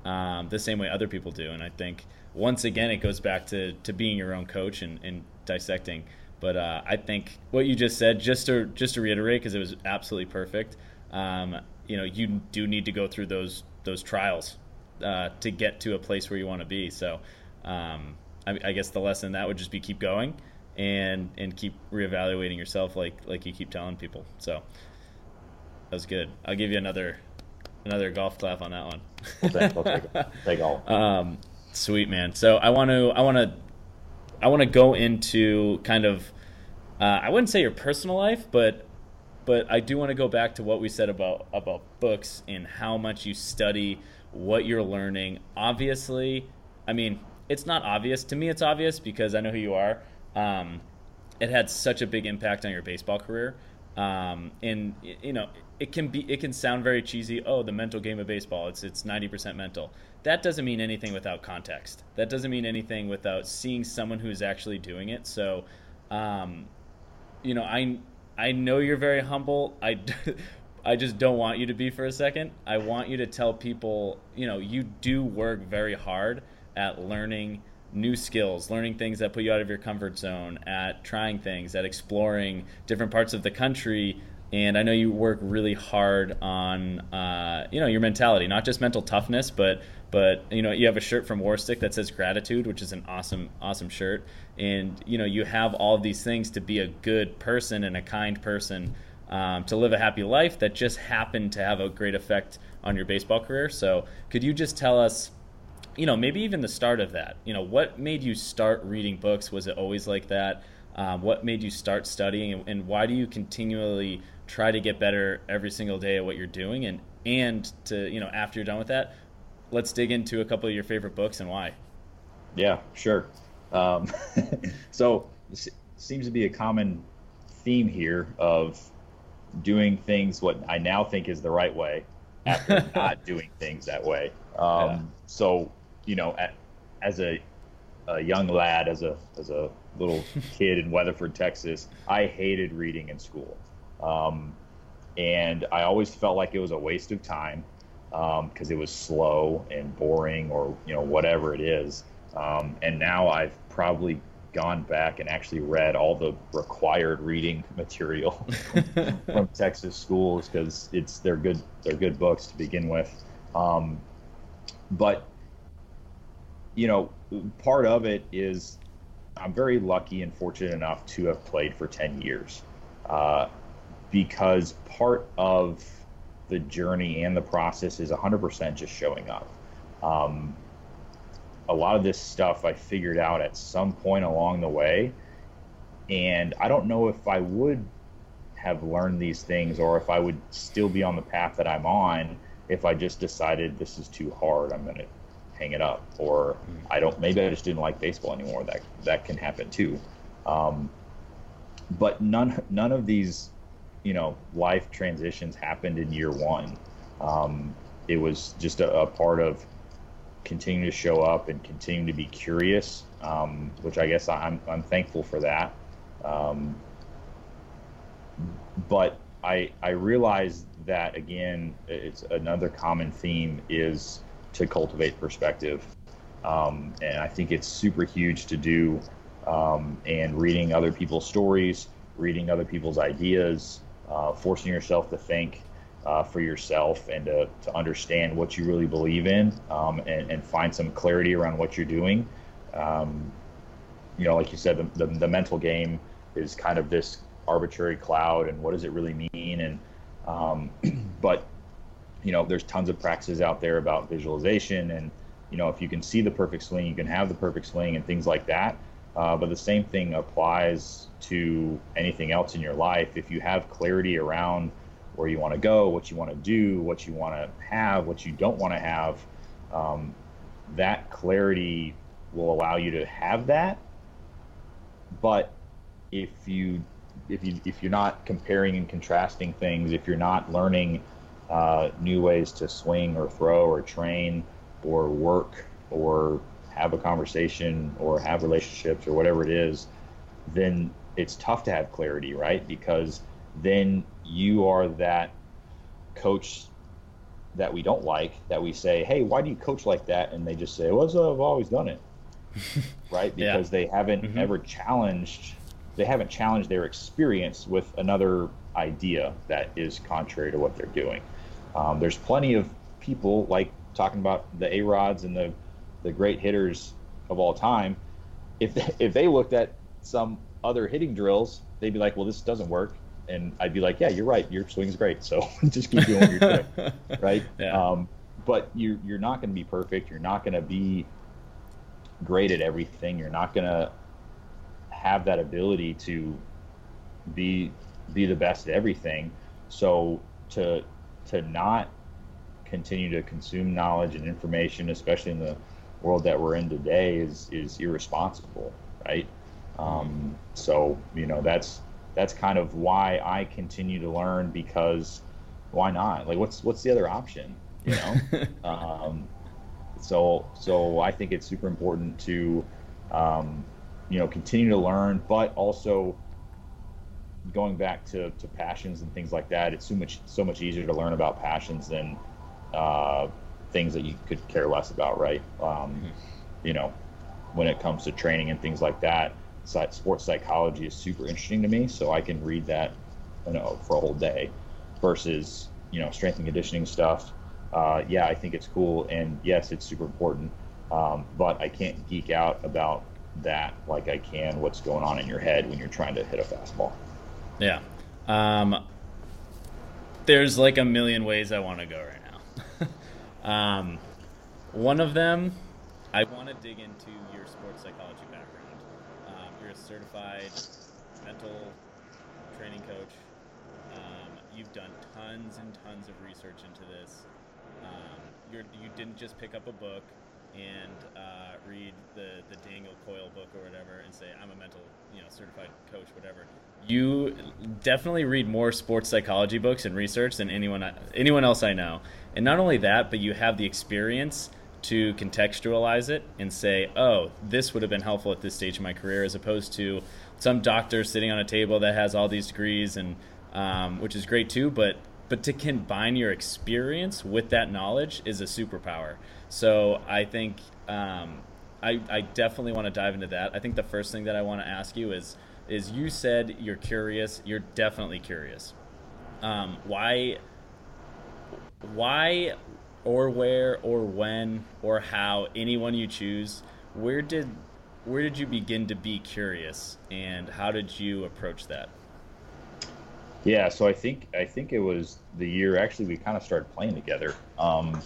S1: um, the same way other people do. And I think once again, it goes back to, to being your own coach and, and dissecting. But uh, I think what you just said, just to just to reiterate, because it was absolutely perfect. Um, you know, you do need to go through those those trials uh, to get to a place where you want to be. So, um, I, I, guess the lesson that would just be keep going and and keep reevaluating yourself like like you keep telling people. So that was good. I'll give you another another golf clap on that one.
S2: take, take, (laughs) take all.
S1: Um, sweet man. So I want to I want to I want to go into kind of uh, I wouldn't say your personal life, but but I do want to go back to what we said about about books and how much you study, what you're learning. Obviously, I mean, it's not obvious to me. It's obvious because I know who you are um, it had such a big impact on your baseball career. Um, and you know, it can be it can sound very cheesy. Oh, the mental game of baseball. It's it's ninety percent mental. That doesn't mean anything without context. That doesn't mean anything without seeing someone who's actually doing it. So, um, you know, I I know you're very humble. I, (laughs) I just don't want you to be for a second. I want you to tell people, you know, you do work very hard at learning new skills, learning things that put you out of your comfort zone, at trying things, at exploring different parts of the country. And I know you work really hard on, uh, you know, your mentality, not just mental toughness, but but you know, you have a shirt from Warstic that says gratitude, which is an awesome, awesome shirt. And you know, you have all these things to be a good person and a kind person, um, to live a happy life that just happened to have a great effect on your baseball career. So, could you just tell us? you know, maybe even the start of that. You know, what made you start reading books? Was it always like that? Um, what made you start studying, and, and, why do you continually try to get better every single day at what you're doing? And and to you know, after you're done with that, let's dig into a couple of your favorite books and why.
S2: Yeah, sure. Um, (laughs) (laughs) so this seems to be a common theme here of doing things what I now think is the right way after (laughs) not doing things that way. Um, yeah. So you know, at, as a, a young lad, as a as a little (laughs) kid in Weatherford, Texas, I hated reading in school, um, and I always felt like it was a waste of time because um, it was slow and boring, or you know whatever it is. Um, and now I've probably gone back and actually read all the required reading (laughs) material (laughs) from Texas schools because it's they're good they're good books to begin with. Um, but you know, part of it is I'm very lucky and fortunate enough to have played for 10 years uh, because part of the journey and the process is 100% just showing up. Um, a lot of this stuff I figured out at some point along the way. And I don't know if I would have learned these things or if I would still be on the path that I'm on if I just decided this is too hard. I'm going to hang it up, or I don't. Maybe I just didn't like baseball anymore. That that can happen too. Um, but none none of these, you know, life transitions happened in year one. Um, it was just a, a, part of continuing to show up and continue to be curious, um, which I guess I'm I'm thankful for that. Um, but I I realized that again, it's another common theme is to cultivate perspective. Um, and I think it's super huge to do. Um, and reading other people's stories, reading other people's ideas, uh, forcing yourself to think uh, for yourself and to, to understand what you really believe in um, and, and, find some clarity around what you're doing. Um, you know, like you said, the, the, the, mental game is kind of this arbitrary cloud and what does it really mean? And, um, (clears throat) but you know, there's tons of practices out there about visualization and, you know, if you can see the perfect swing, you can have the perfect swing and things like that. Uh, but the same thing applies to anything else in your life. If you have clarity around where you want to go, what you want to do, what you want to have, what you don't want to have, um, that clarity will allow you to have that. But if you if you if you're not comparing and contrasting things, if you're not learning uh, new ways to swing or throw or train or work or have a conversation or have relationships or whatever it is, then it's tough to have clarity, right? Because then you are that coach that we don't like that we say, hey, why do you coach like that? And they just say, well, I've always done it, (laughs) right? Because yeah. they haven't mm-hmm. ever challenged, they haven't challenged their experience with another idea that is contrary to what they're doing. Um, there's plenty of people like talking about the A Rods and the the great hitters of all time. If they, (laughs) if they looked at some other hitting drills, they'd be like, "Well, this doesn't work," and I'd be like, "Yeah, you're right. Your swing's great. So (laughs) just keep doing what you're doing, (laughs) right?" Yeah. Um, but you you're not going to be perfect. You're not going to be great at everything. You're not going to have that ability to be be the best at everything. So to to not continue to consume knowledge and information, especially in the world that we're in today, is is irresponsible, right? Um, so you know that's that's kind of why I continue to learn because why not? Like, what's what's the other option? You know. (laughs) um, so so I think it's super important to um, you know continue to learn, but also going back to, to passions and things like that, it's so much so much easier to learn about passions than uh, things that you could care less about, right? Um, mm-hmm. You know, when it comes to training and things like that, sports psychology is super interesting to me, so I can read that, you know, for a whole day, versus you know strength and conditioning stuff. Uh, yeah, I think it's cool, and yes, it's super important, um, but I can't geek out about that like I can what's going on in your head when you're trying to hit a fastball.
S1: Yeah. Um, there's like a million ways I want to go right now. (laughs) um, one of them, I want to dig into your sports psychology background. Um, you're a certified mental training coach. Um, you've done tons and tons of research into this. Um, you're, you didn't just pick up a book and uh, read the, the Daniel Coyle book or whatever and say, I'm a mental, you know, certified coach, whatever. You definitely read more sports psychology books and research than anyone anyone else I know. And not only that, but you have the experience to contextualize it and say, oh, this would have been helpful at this stage of my career, as opposed to some doctor sitting on a table that has all these degrees and um, which is great too, but but to combine your experience with that knowledge is a superpower. So I think um, I, I definitely want to dive into that. I think the first thing that I want to ask you is is you said you're curious. You're definitely curious. Um, why why or where or when or how anyone you choose where did where did you begin to be curious and how did you approach that
S2: yeah, so I think I think it was the year actually we kind of started playing together. Um,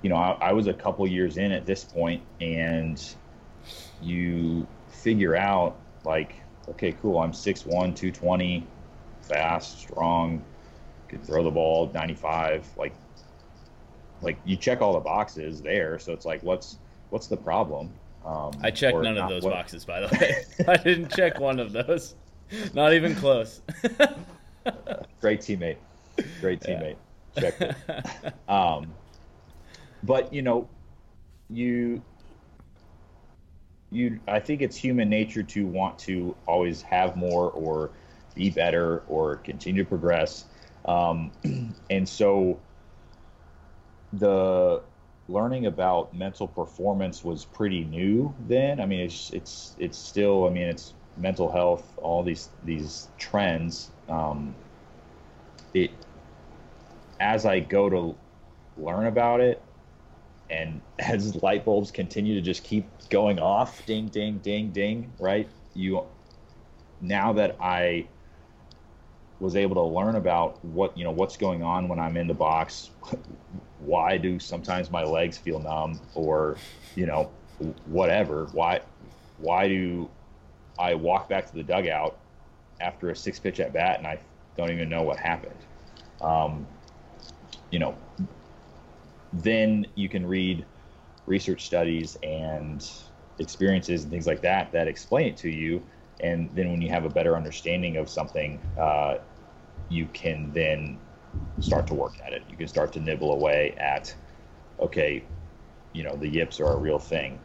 S2: you know, I, I, was a couple years in at this point, and you figure out like, okay, cool, I'm 6'1", 220, fast, strong, could throw the ball 95, like, like you check all the boxes there. So it's like, what's what's the problem?
S1: Um, I checked none of those what, boxes, by the way. (laughs) I didn't check one of those. (laughs) Not even close. (laughs)
S2: Great teammate. Great teammate. Yeah. Check it. Um, but you know, you you I think it's human nature to want to always have more or be better or continue to progress. Um, (clears throat) and so the learning about mental performance was pretty new then. I mean, it's it's it's still. I mean, it's mental health, all these these trends, um, it as I go to learn about it, and (laughs) as light bulbs continue to just keep going off, ding, ding, ding, ding, right? You now that I was able to learn about what you know what's going on when I'm in the box. (laughs) Why do sometimes my legs feel numb, or you know, whatever? Why why do I walk back to the dugout after a six pitch at bat and I don't even know what happened. Um, you know, then you can read research studies and experiences and things like that that explain it to you. And then when you have a better understanding of something, uh, you can then start to work at it. You can start to nibble away at, okay, you know, the yips are a real thing.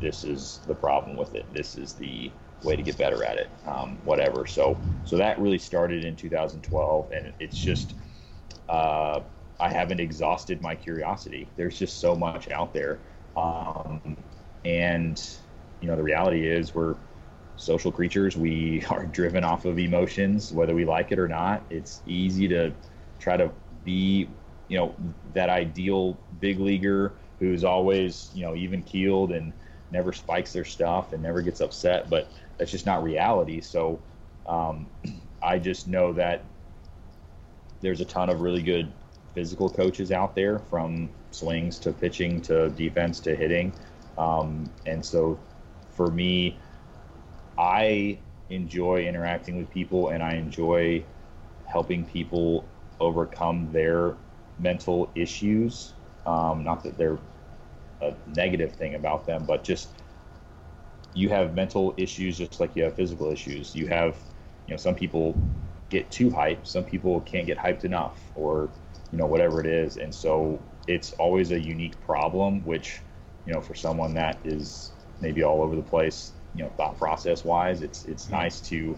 S2: This is the problem with it. This is the way to get better at it, um, whatever. So, so that really started in 2012, and it's just uh, I haven't exhausted my curiosity. There's just so much out there, um, and you know the reality is we're social creatures. We (laughs) are driven off of emotions, whether we like it or not. It's easy to try to be, you know, that ideal big leaguer who's always, you know, even keeled and never spikes their stuff and never gets upset. But that's just not reality. So um, (clears throat) I just know that there's a ton of really good physical coaches out there from swings to pitching to defense to hitting. Um, and so for me, I enjoy interacting with people and I enjoy helping people overcome their mental issues. Um, not that they're a negative thing about them, but just you have mental issues just like you have physical issues. You have, you know, some people get too hyped, some people can't get hyped enough, or you know, whatever it is. And so it's always a unique problem, which, you know, for someone that is maybe all over the place, you know, thought process wise, it's it's mm-hmm. nice to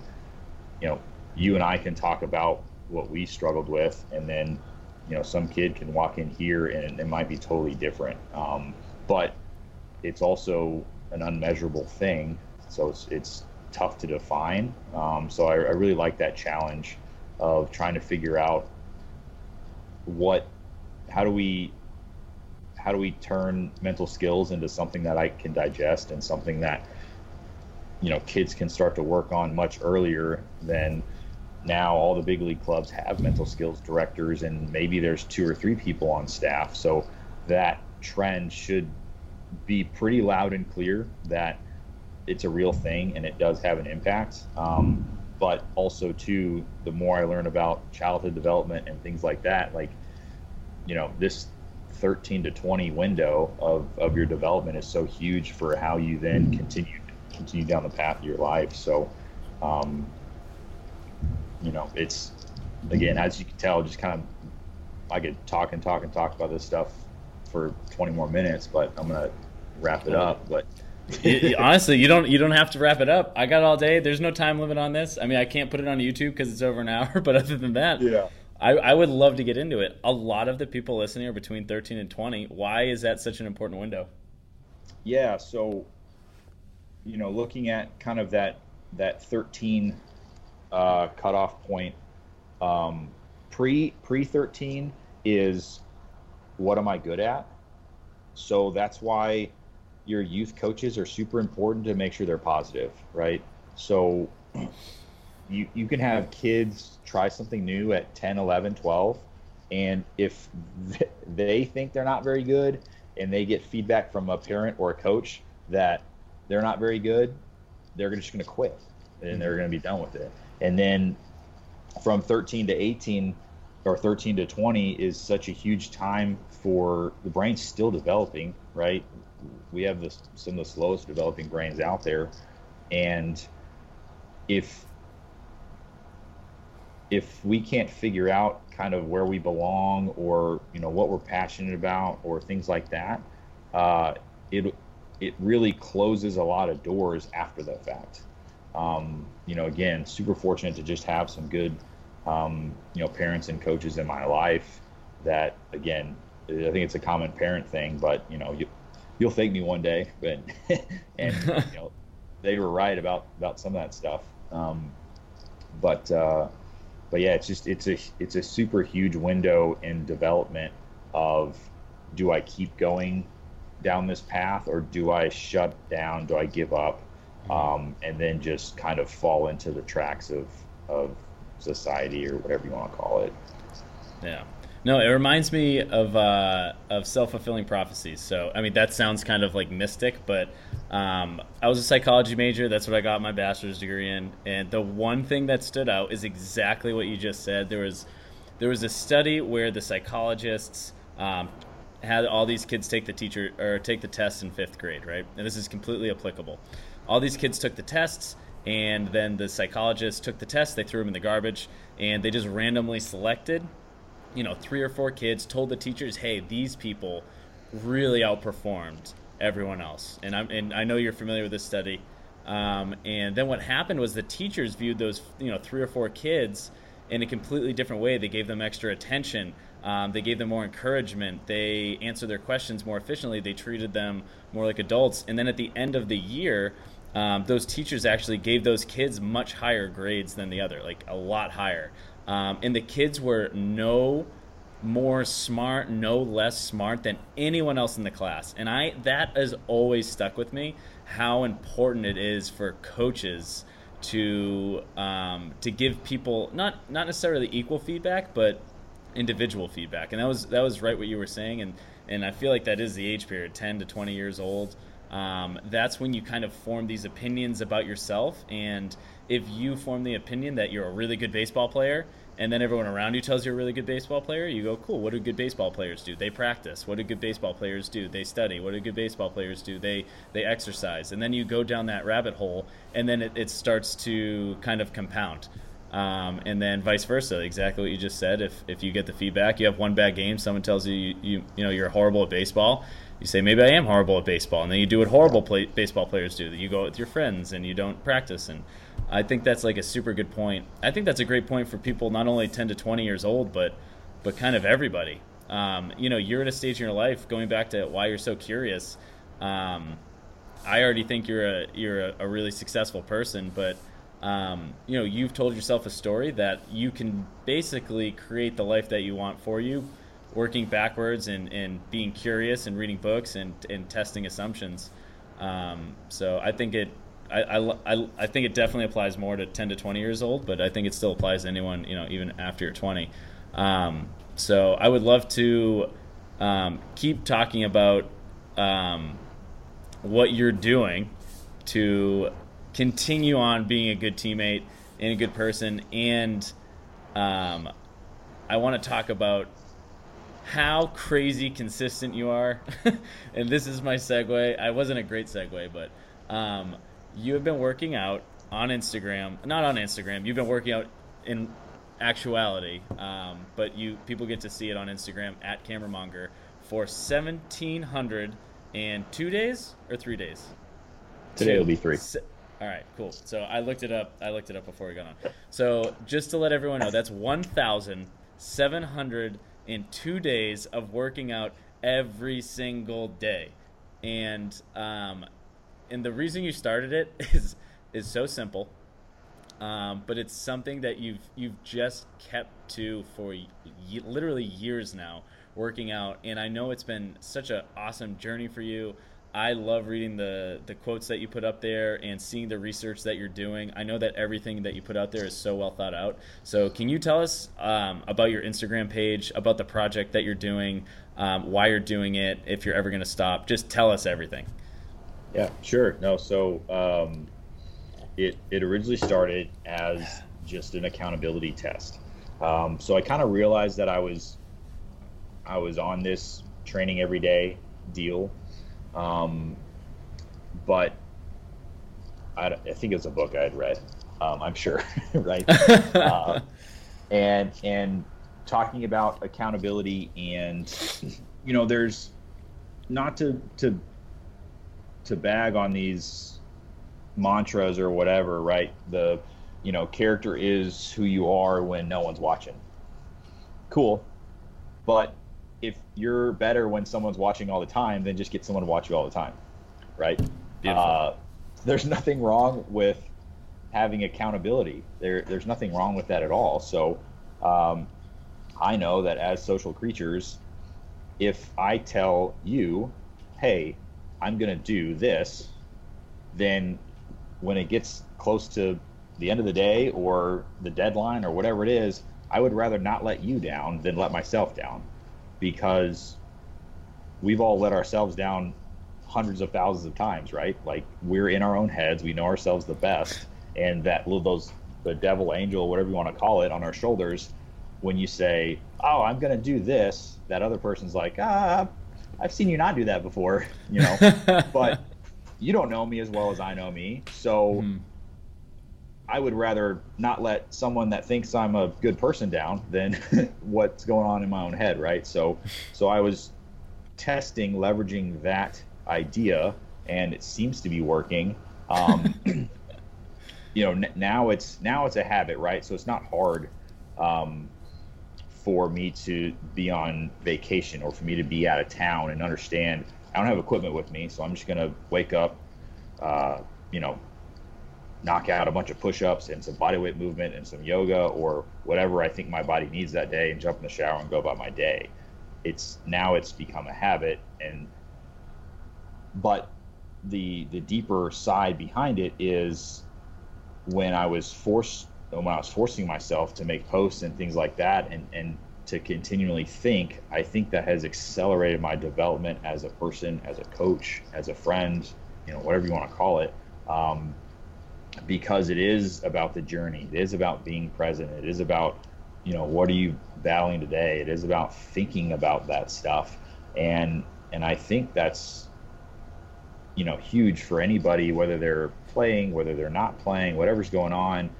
S2: you know, you and I can talk about what we struggled with, and then you know some kid can walk in here and it might be totally different. Um, but it's also an unmeasurable thing, so it's it's tough to define. Um, so I, I really like that challenge of trying to figure out what how do we how do we turn mental skills into something that I can digest and something that you know kids can start to work on much earlier than now. All the big league clubs have mental skills directors and maybe there's two or three people on staff. So that trend should be pretty loud and clear that it's a real thing and it does have an impact. Um, but also too the more i learn about childhood development and things like that like you know this 13 to 20 window of, of your development is so huge for how you then continue continue down the path of your life so um, you know, it's again, as you can tell, just kind of I could talk and talk and talk about this stuff for 20 more minutes, but I'm gonna wrap it up. But
S1: honestly, you don't you don't have to wrap it up. I got all day. There's no time limit on this. I mean, I can't put it on YouTube because it's over an hour. (laughs) But other than that,
S2: yeah.
S1: I, I would love to get into it. A lot of the people listening are between 13 and 20. Why is that such an important window?
S2: Yeah, so you know, looking at kind of that that 13 uh, cutoff point. Um, pre pre 13 is what am I good at? So that's why your youth coaches are super important to make sure they're positive, right? So you you can have kids try something new at 10, 11, 12 and if they think they're not very good and they get feedback from a parent or a coach that they're not very good, they're just going to quit and they're going to be done with it. And then from 13 to 18 or 13 to 20 is such a huge time for the brain's still developing right? We have this, some of the slowest developing brains out there. And if if we can't figure out kind of where we belong or you know what we're passionate about or things like that uh, it it really closes a lot of doors after the fact um, you know, again, super fortunate to just have some good, um, you know, parents and coaches in my life that, again, I think it's a common parent thing, but, you know, you, you'll thank me one day, but, (laughs) and, (laughs) you know, they were right about, about some of that stuff. Um, but, uh, but yeah, it's just, it's a, it's a super huge window in development of, do I keep going down this path or do I shut down? Do I give up? um, and then just kind of fall into the tracks of of society or whatever you want to call it.
S1: Yeah. No, it reminds me of uh, of self fulfilling prophecies. So, I mean, that sounds kind of like mystic, but um, I was a psychology major. That's what I got my bachelor's degree in. And the one thing that stood out is exactly what you just said. There was there was a study where the psychologists um, had all these kids take the teacher or take the test in fifth grade, right? And this is completely applicable. All these kids took the tests and then the psychologist took the test they threw them in the garbage and they just randomly selected you know three or four kids told the teachers hey these people really outperformed everyone else. And, I'm, and i know you're familiar with this study. Um, and then what happened was the teachers viewed those you know three or four kids in a completely different way. They gave them extra attention um, they gave them more encouragement they answered their questions more efficiently they treated them more like adults and then at the end of the year um, those teachers actually gave those kids much higher grades than the other, like a lot higher. Um, and the kids were no more smart, no less smart than anyone else in the class. And I that has always stuck with me how important it is for coaches to um, to give people not not necessarily equal feedback, but individual feedback. And that was that was right what you were saying. And and I feel like that is the age period, 10 to 20 years old um, that's when you kind of form these opinions about yourself. And if you form the opinion that you're a really good baseball player, and then everyone around you tells you you're a really good baseball player, you go, cool, what do good baseball players do? They practice. What do good baseball players do? They study. What do good baseball players do? They they exercise. And then you go down that rabbit hole, and then it, it starts to kind of compound. Um, and then vice versa, exactly what you just said. If, if you get the feedback, you have one bad game, someone tells you, you, you, you know you're horrible at baseball, you say maybe I am horrible at baseball, and then you do what horrible play, baseball players do. That you go with your friends and you don't practice, and I think that's like a super good point. I think that's a great point for people not only 10 to 20 years old, but but kind of everybody. Um, you know, you're at a stage in your life going back to why you're so curious. Um, I already think you're a you're a, a really successful person, but um, you know, you've told yourself a story that you can basically create the life that you want for you, working backwards and, and being curious and reading books and, and testing assumptions. Um, so I think it, I, I, I, think it definitely applies more to 10 to 20 years old, but I think it still applies to anyone, you know, even after you're 20. Um, so I would love to um, keep talking about um, what you're doing to continue on being a good teammate and a good person. And um, I want to talk about how crazy consistent you are. (laughs) and this is my segue. I wasn't a great segue, but um, you have been working out on Instagram, not on Instagram. You've been working out in actuality, um, but you people get to see it on Instagram at Cameron Monger for seventeen hundred and two days or three days.
S2: Today will be three.
S1: All right, cool. So I looked it up. I looked it up before we got on. So just to let everyone know, that's 1,702 days of working out every single day, and um, and the reason you started it (laughs) is is so simple, um, but it's something that you've you've just kept to for y- literally years now, working out, and I know it's been such an awesome journey for you. I love reading the the quotes that you put up there and seeing the research that you're doing. I know that everything that you put out there is so well thought out. So, can you tell us um, about your Instagram page, about the project that you're doing, um, why you're doing it, if you're ever going to stop? Just tell us everything.
S2: Yeah, sure. No, so um, it it originally started as just an accountability test. Um, so I kind of realized that I was I was on this training every day deal um, but I, I, think it's a book I had read. Um, I'm sure, (laughs) right? uh, (laughs) and and talking about accountability and you know, there's not to to to bag on these mantras or whatever, right? The you know, character is who you are when no one's watching. Cool. But if you're better when someone's watching all the time, then just get someone to watch you all the time, right? Uh, there's nothing wrong with having accountability. There, there's nothing wrong with that at all. So, um, I know that as social creatures, if I tell you, "Hey, I'm going to do this," then when it gets close to the end of the day or the deadline or whatever it is, I would rather not let you down than let myself down because we've all let ourselves down hundreds of thousands of times, right? Like we're in our own heads, we know ourselves the best, and that little those the devil angel, whatever you want to call it, on our shoulders, when you say, "Oh, I'm going to do this," that other person's like, "Ah, I've seen you not do that before," you know. (laughs) but you don't know me as well as I know me, so. Mm I would rather not let someone that thinks I'm a good person down than (laughs) what's going on in my own head, right? So, so I was testing, leveraging that idea, and it seems to be working. Um, (laughs) you know, n- now it's now it's a habit, right? So it's not hard um, for me to be on vacation or for me to be out of town and understand. I don't have equipment with me, so I'm just gonna wake up, uh, you know, knock out a bunch of push-ups and some bodyweight movement and some yoga or whatever I think my body needs that day and jump in the shower and go about my day. It's now it's become a habit and but the the deeper side behind it is when I was forced when I was forcing myself to make posts and things like that and and to continually think, I think that has accelerated my development as a person, as a coach, as a friend, you know, whatever you want to call it. Um, because it is about the journey. It is about being present. It is about, you know, what are you battling today? It is about thinking about that stuff. And and I think that's you know, huge for anybody whether they're playing, whether they're not playing, whatever's going on.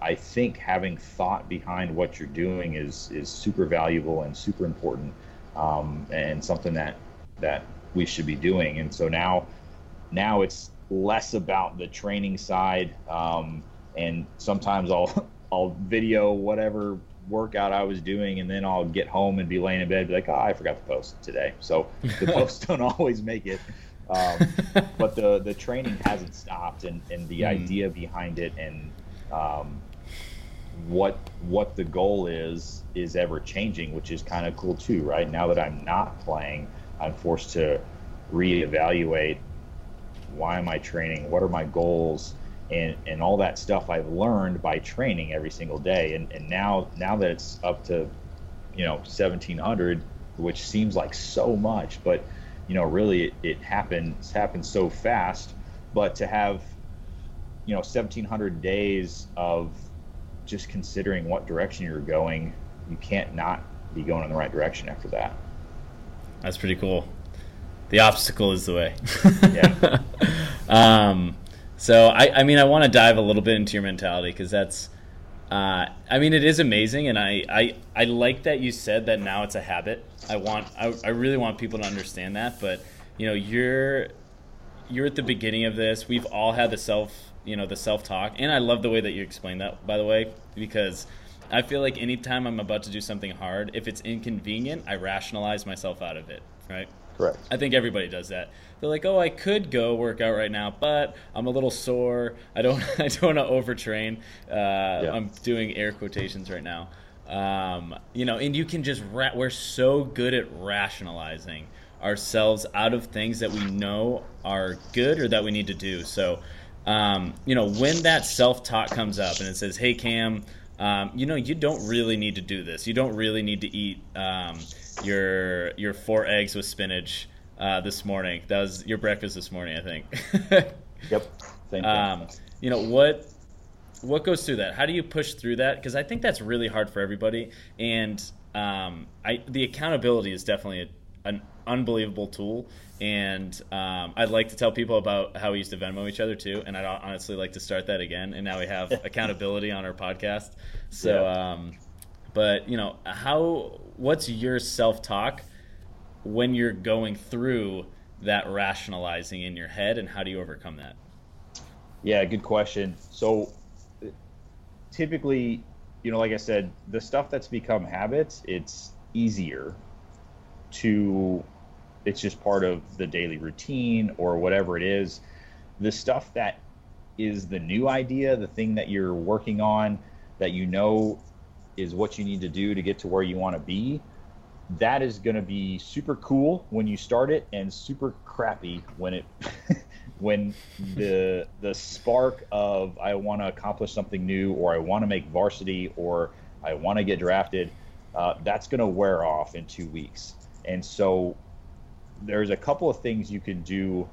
S2: I think having thought behind what you're doing is is super valuable and super important, um, and something that that we should be doing. And so now, now it's less about the training side. Um, and sometimes I'll (laughs) I'll video whatever workout I was doing, and then I'll get home and be laying in bed, and be like, oh, I forgot to post today. So the (laughs) posts don't always make it. Um, but the the training hasn't stopped, and, and the mm. idea behind it, and um, what what the goal is is ever changing, which is kind of cool too, right? Now that I'm not playing, I'm forced to reevaluate why am I training, what are my goals, and and all that stuff I've learned by training every single day. And and now now that it's up to, you know, 1700, which seems like so much, but you know, really it, it happens happens so fast. But to have, you know, 1700 days of just considering what direction you're going, you can't not be going in the right direction after that.
S1: That's pretty cool. The obstacle is the way. (laughs) yeah. (laughs) um, so I, I mean, I want to dive a little bit into your mentality because that's, uh, I mean, it is amazing, and I, I, I like that you said that now it's a habit. I want, I, I really want people to understand that. But you know, you're, you're at the beginning of this. We've all had the self, you know, the self talk, and I love the way that you explained that, by the way, because I feel like anytime I'm about to do something hard, if it's inconvenient, I rationalize myself out of it, right?
S2: Correct.
S1: I think everybody does that. They're like, "Oh, I could go work out right now, but I'm a little sore. I don't. (laughs) I don't want to overtrain. Uh, yeah. I'm doing air quotations right now. Um, you know, and you can just ra- we're so good at rationalizing ourselves out of things that we know are good or that we need to do. So, um, you know, when that self talk comes up and it says, "Hey, Cam." Um, you know, you don't really need to do this. You don't really need to eat um, your your four eggs with spinach uh, this morning. That was your breakfast this morning, I think. (laughs)
S2: yep.
S1: Same um, you know what? What goes through that? How do you push through that? Because I think that's really hard for everybody, and um, I the accountability is definitely a, an unbelievable tool. And um, I'd like to tell people about how we used to Venmo each other too. And I'd honestly like to start that again. And now we have (laughs) accountability on our podcast. So, yeah. um, but you know, how? What's your self talk when you're going through that rationalizing in your head, and how do you overcome that?
S2: Yeah, good question. So, typically, you know, like I said, the stuff that's become habits, it's easier to it's just part of the daily routine or whatever it is. The stuff that is the new idea, the thing that you're working on that you know is what you need to do to get to where you want to be, that is going to be super cool when you start it and super crappy when it (laughs) when the the spark of I want to accomplish something new or I want to make varsity or I want to get drafted, uh, that's going to wear off in two weeks. And so there's a couple of things you can do.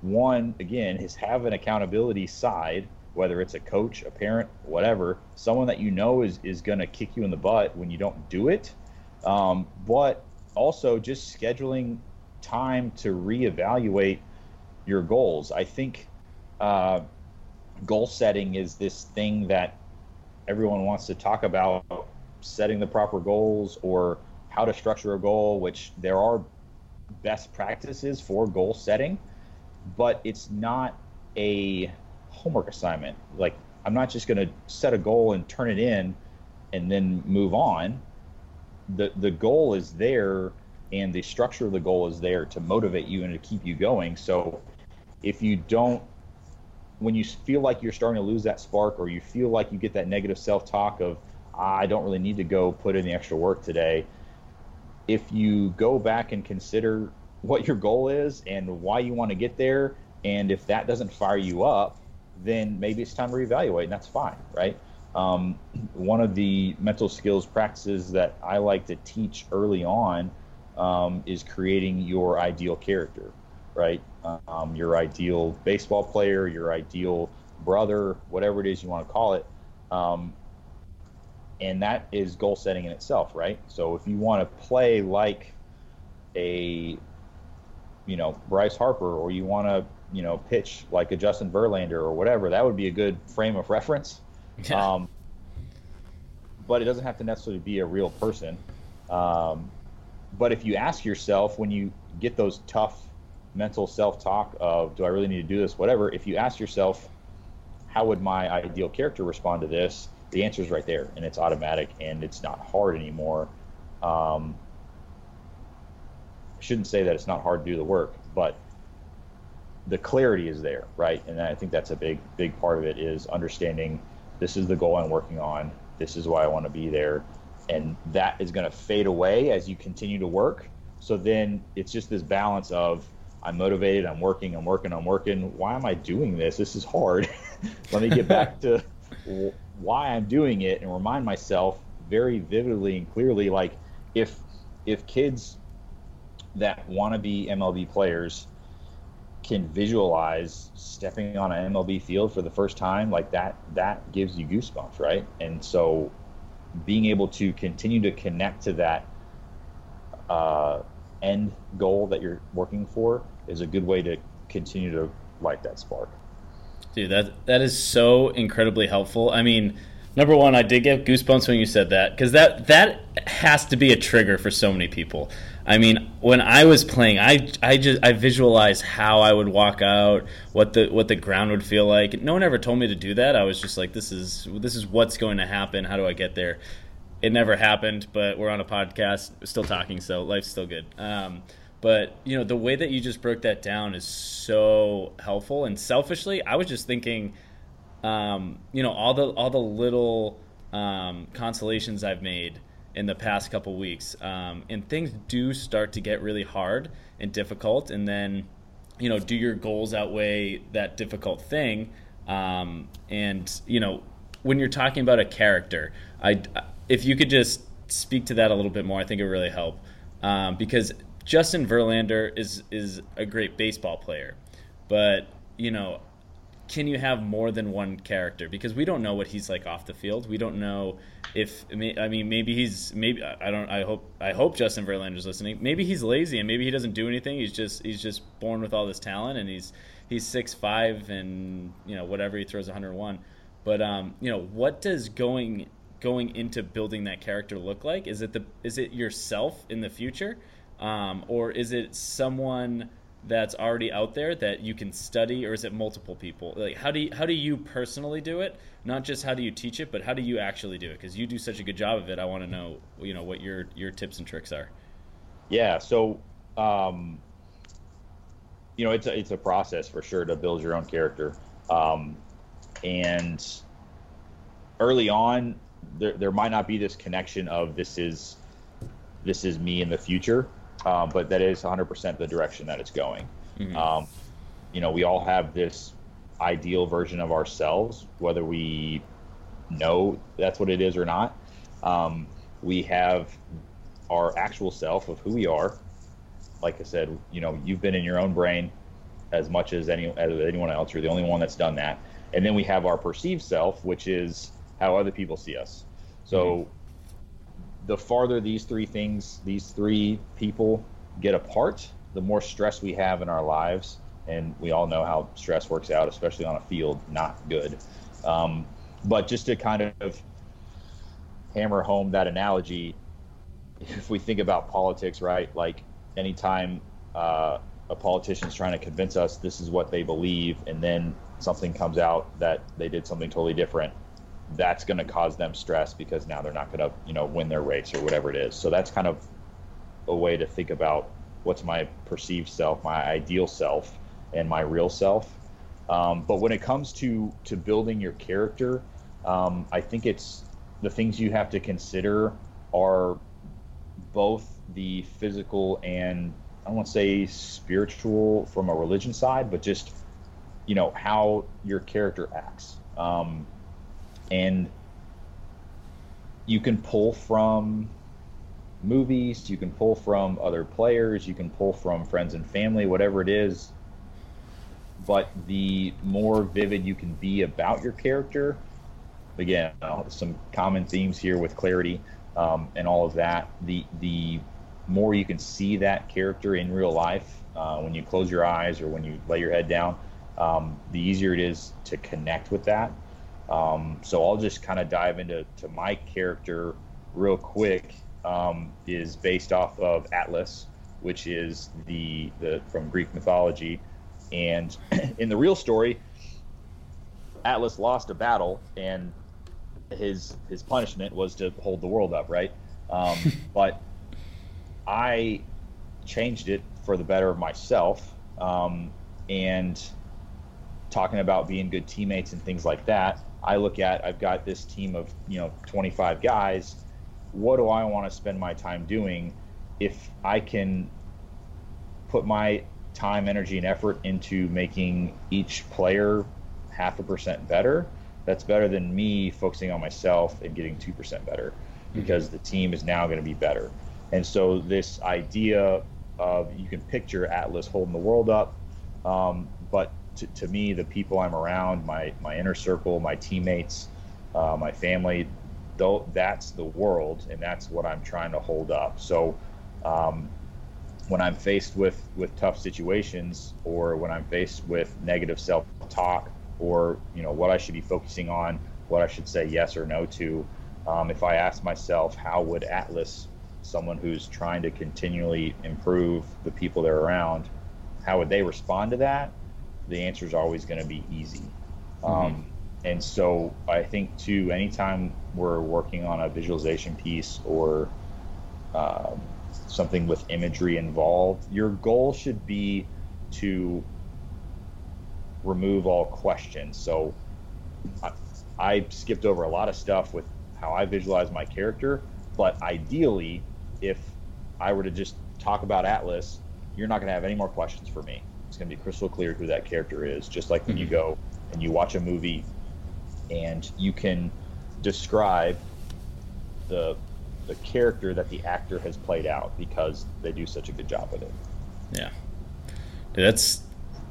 S2: One, again, is have an accountability side, whether it's a coach, a parent, whatever, someone that you know is, is going to kick you in the butt when you don't do it. Um, but also just scheduling time to reevaluate your goals. I think uh, goal setting is this thing that everyone wants to talk about setting the proper goals or how to structure a goal, which there are best practices for goal setting, but it's not a homework assignment. Like, I'm not just going to set a goal and turn it in and then move on. The, the goal is there and the structure of the goal is there to motivate you and to keep you going. So if you don't, when you feel like you're starting to lose that spark or you feel like you get that negative self talk of, ah, I don't really need to go put in the extra work today, if you go back and consider what your goal is and why you want to get there, and if that doesn't fire you up, then maybe it's time to reevaluate, and that's fine, right? Um, one of the mental skills practices that I like to teach early on um, is creating your ideal character, right? Um, your ideal baseball player, your ideal brother, whatever it is you want to call it. Um, and that is goal setting in itself, right? So if you want to play like a, you know, Bryce Harper, or you want to, you know, pitch like a Justin Verlander or whatever, that would be a good frame of reference. Yeah. Um, but it doesn't have to necessarily be a real person. Um, but if you ask yourself when you get those tough mental self-talk of, do I really need to do this? Whatever. If you ask yourself, how would my ideal character respond to this? The answer is right there, and it's automatic, and it's not hard anymore. Um, I shouldn't say that it's not hard to do the work, but the clarity is there, right? And I think that's a big, big part of it is understanding this is the goal I'm working on. This is why I want to be there, and that is going to fade away as you continue to work. So then it's just this balance of I'm motivated, I'm working, I'm working, I'm working. Why am I doing this? This is hard. (laughs) Let me get back to why I'm doing it and remind myself very vividly and clearly like if if kids that want to be MLB players can visualize stepping on an MLB field for the first time, like that, that gives you goosebumps, right? And so, being able to continue to connect to that uh, end goal that you're working for is a good way to continue to light that spark.
S1: Dude, that that is so incredibly helpful. I mean, number one, I did get goosebumps when you said that because that that has to be a trigger for so many people. I mean, when I was playing, I, I just I visualized how I would walk out, what the what the ground would feel like. No one ever told me to do that. I was just like, this is this is what's going to happen. How do I get there? It never happened, but we're on a podcast, still talking, so life's still good. Um, but you know, the way that you just broke that down is so helpful. And selfishly, I was just thinking, um, you know, all the all the little um, consolations I've made in the past couple weeks. Um, and things do start to get really hard and difficult. And then, you know, do your goals outweigh that difficult thing? Um, and, you know, when you're talking about a character, I, if you could just speak to that a little bit more, I think it would really help. Um, because Justin Verlander is, is a great baseball player. But, you know, can you have more than one character? Because we don't know what he's like off the field. We don't know if I mean maybe he's maybe I don't I hope I hope Justin Verlander's listening. Maybe he's lazy and maybe he doesn't do anything. He's just he's just born with all this talent and he's he's six five and you know whatever he throws 101. But um, you know what does going going into building that character look like? Is it the is it yourself in the future, um, or is it someone? That's already out there that you can study or is it multiple people? Like how do you how do you personally do it? Not just how do you teach it but how do you actually do it? Because you do such a good job of it i want to know you know what your your tips and tricks are.
S2: Yeah so um you know it's a, it's a process for sure to build your own character. Um and early on there, there might not be this connection of this is this is me in the future um, but that is 100% the direction that it's going. Mm-hmm. Um, you know, we all have this ideal version of ourselves, whether we know that's what it is or not. Um, we have our actual self of who we are. Like I said, you know, you've been in your own brain as much as any as anyone else. You're the only one that's done that. And then we have our perceived self, which is how other people see us. So mm-hmm the farther these three things, these three people get apart, the more stress we have in our lives. And we all know how stress works out, especially on a field, not good. Um, but just to kind of hammer home that analogy, if we think about politics, right? Like anytime uh, a politician's trying to convince us this is what they believe, and then something comes out that they did something totally different, that's going to cause them stress because now they're not going to you know win their race or whatever it is. So that's kind of a way to think about what's my perceived self my ideal self and my real self. Um, but when it comes to to building your character um, i think it's the things you have to consider are both the physical and i don't want to say spiritual from a religion side but just you know how your character acts. Um, and you can pull from movies, you can pull from other players, you can pull from friends and family, whatever it is. But the more vivid you can be about your character, again, some common themes here with clarity um, and all of that. The the more you can see that character in real life, uh, when you close your eyes or when you lay your head down, um, the easier it is to connect with that um, so I'll just kind of dive into to my character real quick. Um, is based off of Atlas, which is the the from Greek mythology, and (clears throat) in the real story, Atlas lost a battle, and his his punishment was to hold the world up, right? Um, (laughs) but I changed it for the better of myself, um, and talking about being good teammates and things like that. I look at I've got this team of you know 25 guys. What do I want to spend my time doing? If I can put my time, energy, and effort into making each player half a percent better, that's better than me focusing on myself and getting 2% better because mm-hmm. the team is now going to be better. And so, this idea of you can picture Atlas holding the world up, um, but to, to, me, the people I'm around, my, my inner circle, my teammates, uh, my family, though that's the world, and that's what I'm trying to hold up. So, um, when I'm faced with with tough situations or when I'm faced with negative self-talk or you know what I should be focusing on, what I should say yes or no to, um, if I ask myself how would Atlas, someone who's trying to continually improve the people they're around, how would they respond to that? The answer is always going to be easy. Mm-hmm. Um, and so I think too, anytime we're working on a visualization piece or um, something with imagery involved, your goal should be to remove all questions. So I, I, skipped over a lot of stuff with how I visualize my character, but ideally, if I were to just talk about Atlas, you're not going to have any more questions for me. Going to be crystal clear who that character is. Just like when mm-hmm. you go and you watch a movie and you can describe the the character that the actor has played out because they do such a good job with it.
S1: Yeah, Dude, that's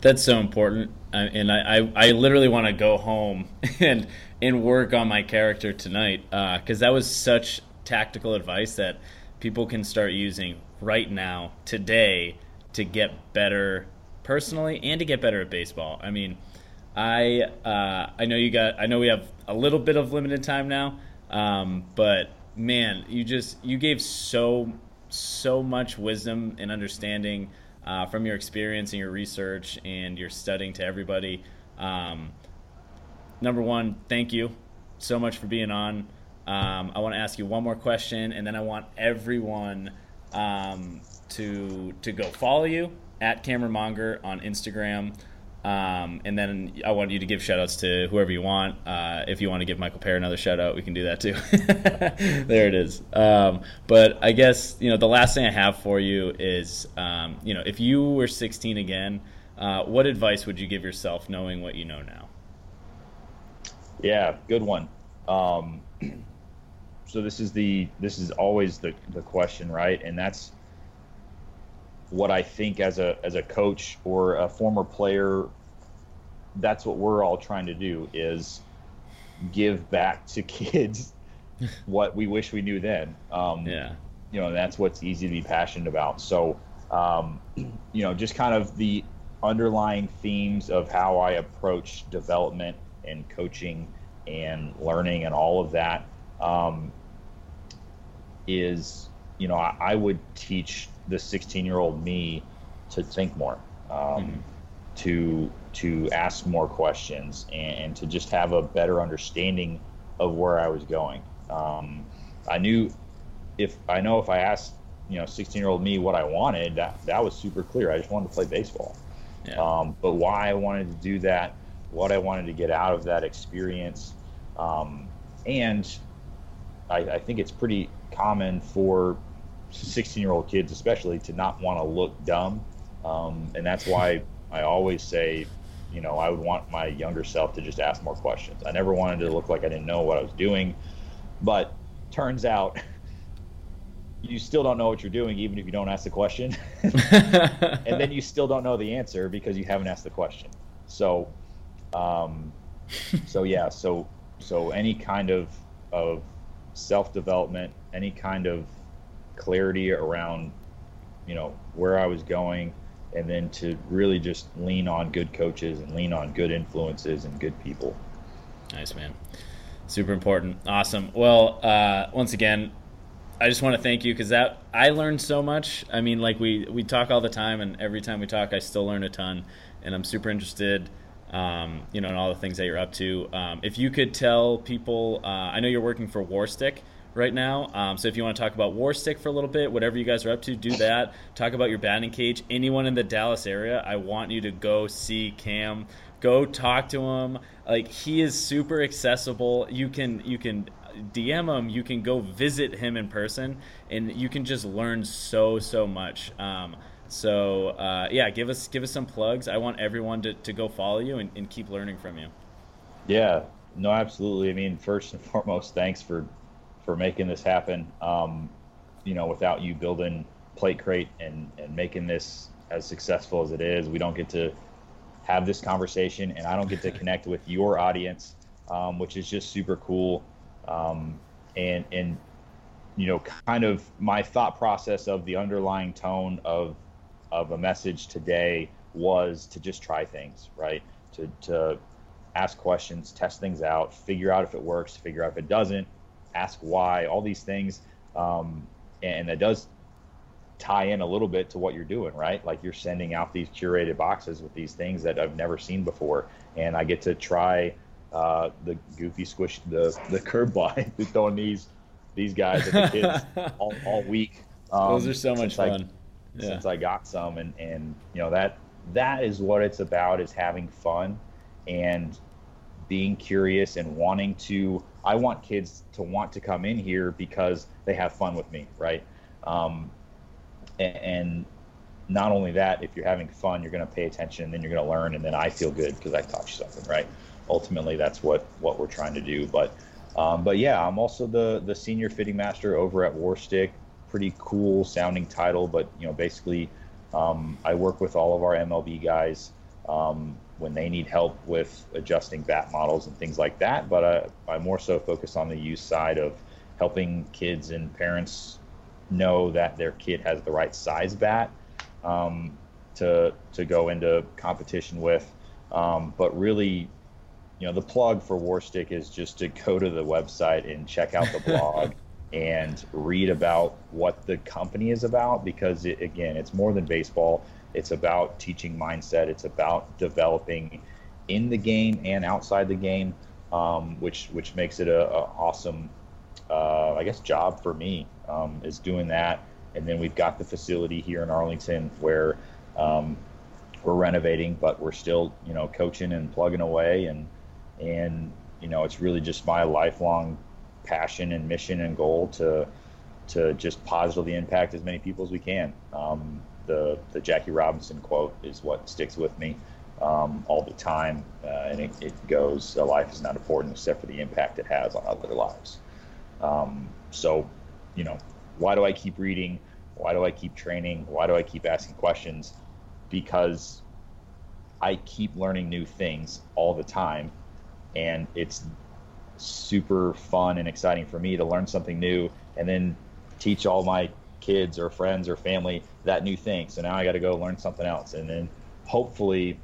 S1: that's so important, and I I, I literally want to go home (laughs) and and work on my character tonight because uh, that was such tactical advice that people can start using right now today to get better personally and to get better at baseball. I mean, I uh, I know you got I know we have a little bit of limited time now, um, but man, you just you gave so so much wisdom and understanding uh, from your experience and your research and your studying to everybody. Um, number one, thank you so much for being on. Um, I want to ask you one more question, and then I want everyone um, to to go follow you at Cameron Monger on Instagram. Um, and then I want you to give shout outs to whoever you want. Uh, if you want to give Michael Pear another shout out, we can do that too. (laughs) there it is. Um, but I guess, you know, the last thing I have for you is, um, you know, if you were 16 again, uh, what advice would you give yourself knowing what you know now?
S2: Yeah, good one. Um, (clears throat) so this is the, this is always the, the question, right? And that's, what I think as a as a coach or a former player, that's what we're all trying to do is give back to (laughs) kids (laughs) what we wish we knew then. Um, yeah, you know, that's what's easy to be passionate about. So, um, (clears throat) you know, just kind of the underlying themes of how I approach development and coaching and learning and all of that um, is, you know, I, I would teach the 16 year old me to think more, um, mm-hmm. to to ask more questions, and, and, to just have a better understanding of where I was going. Um, I knew if I know if I asked you know 16 year old me what I wanted, that that was super clear. I just wanted to play baseball. Yeah. Um, but why I wanted to do that, what I wanted to get out of that experience, um, and I, I, think it's pretty common for 16 year old kids, especially, to not want to look dumb. Um, and that's why I always say, you know, I would want my younger self to just ask more questions. I never wanted to look like I didn't know what I was doing. But turns out (laughs) you still don't know what you're doing, even if you don't ask the question. (laughs) and then you still don't know the answer because you haven't asked the question. So, um, so yeah, so so any kind of of self development, any kind of clarity around, you know, where I was going, and then to really just lean on good coaches and lean on good influences and good people.
S1: Nice, man. Super important. Awesome. Well, uh, once again, I just want to thank you because that I learned so much. I mean, like we we talk all the time, and every time we talk, I still learn a ton, and I'm super interested um, you know, and all the things that you're up to. Um, if you could tell people, uh, I know you're working for Warstic right now. Um, so if you want to talk about Warstic for a little bit, whatever you guys are up to, do that. Talk about your batting cage. Anyone in the Dallas area, I want you to go see Cam. Go talk to him. Like he is super accessible. You can you can DM him. You can go visit him in person, and you can just learn so so much. Um, so uh, yeah, give us give us some plugs. I want everyone to, to go follow you and, and keep learning from you.
S2: Yeah, no, absolutely. I mean, first and (laughs) foremost, thanks for for making this happen. Um, you know, without you building Plate Crate and and making this as successful as it is, we don't get to have this conversation, and I don't get to (laughs) connect with your audience, um, which is just super cool. Um, and and you know, kind of my thought process of the underlying tone of of a message today was to just try things, right? To to ask questions, test things out, figure out if it works, figure out if it doesn't, ask why, all these things. Um, and that does tie in a little bit to what you're doing, right? Like you're sending out these curated boxes with these things that I've never seen before, and I get to try uh, the goofy squish, the the curb line, (laughs) throwing these these guys at the kids (laughs) all, all week.
S1: Um, Those are so much fun.
S2: I, yeah. Since I got some, and and you know that that is what it's about is having fun and being curious and wanting to I want kids to want to come in here because they have fun with me, right? Um, and, and, not only that, if you're having fun, you're going to pay attention, and then you're going to learn, and then I feel good because I taught you something, right? Ultimately, that's what what we're trying to do. But um, but yeah, I'm also the the senior fitting master over at Warstic. Pretty cool sounding title, but you know, basically, um, I work with all of our MLB guys. Um, when they need help with adjusting bat models and things like that. But uh, I more so focus on the use side of helping kids and parents know that their kid has the right size bat um, to to go into competition with. Um, but really, you know, the plug for Warstic is just to go to the website and check out the (laughs) blog. And read about what the company is about because it, again it's more than baseball it's about teaching mindset. It's about developing in the game and outside the game, um, which which makes it a, a awesome, uh, I guess, job for me um, is doing that. And then we've got the facility here in Arlington where um, we're renovating, but we're still you know coaching and plugging away, and and you know it's really just my lifelong passion and mission and goal to to just positively impact as many people as we can. Um, the the Jackie Robinson quote is what sticks with me um, all the time, uh, and it, it, goes: "A life is not important except for the impact it has on other lives." Um, so, you know, why do I keep reading? Why do I keep training? Why do I keep asking questions? Because I keep learning new things all the time, and it's super fun and exciting for me to learn something new and then teach all my kids or friends or family that new thing. So now I got to go learn something else. And then hopefully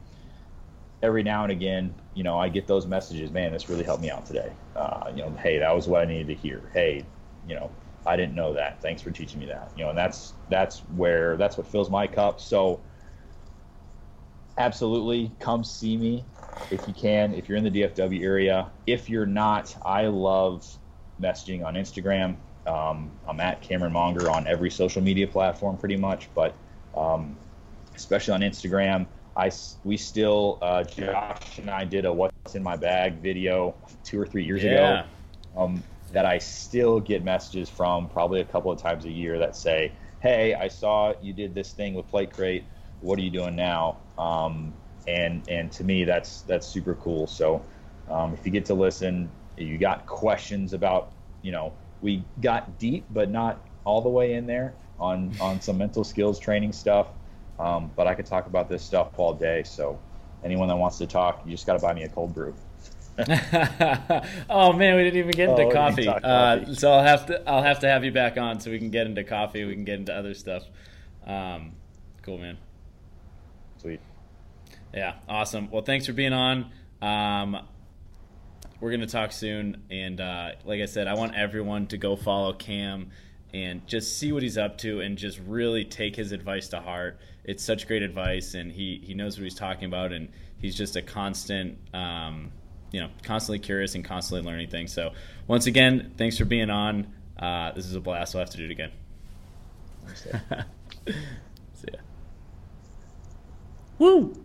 S2: every now and again, you know, I get those messages, man, this really helped me out today. Uh, you know, hey, that was what I needed to hear. Hey, you know, I didn't know that. Thanks for teaching me that. You know, and that's that's where that's what fills my cup. So absolutely come see me if you can, if you're in the DFW area. If you're not, I love messaging on Instagram. Um, I'm at Cameron Monger on every social media platform pretty much, but um, especially on Instagram. I we still uh, Josh and I did a "What's in My Bag" video two or three years yeah. ago. Um, that I still get messages from probably a couple of times a year that say, "Hey, I saw you did this thing with Plate Crate. What are you doing now?" Um, and and to me, that's that's super cool. So um, if you get to listen, you got questions about you know we got deep, but not all the way in there on on some mental skills training stuff. Um, but I could talk about this stuff all day. So anyone that wants to talk, you just got to buy me a cold brew. (laughs)
S1: oh man, we didn't even get into oh, coffee. Uh, so I'll have to I'll have to have you back on so we can get into coffee. We can get into other stuff. Um, cool, man. Yeah, awesome. Well, thanks for being on. Um, we're gonna talk soon, and uh, like I said, I want everyone to go follow Cam and just see what he's up to and just really take his advice to heart. It's such great advice, and he he knows what he's talking about, and he's just a constant. Um, you know, constantly curious and constantly learning things. So, once again, thanks for being on. Uh, this is a blast. We'll have to do it again. (laughs) See ya. Woo!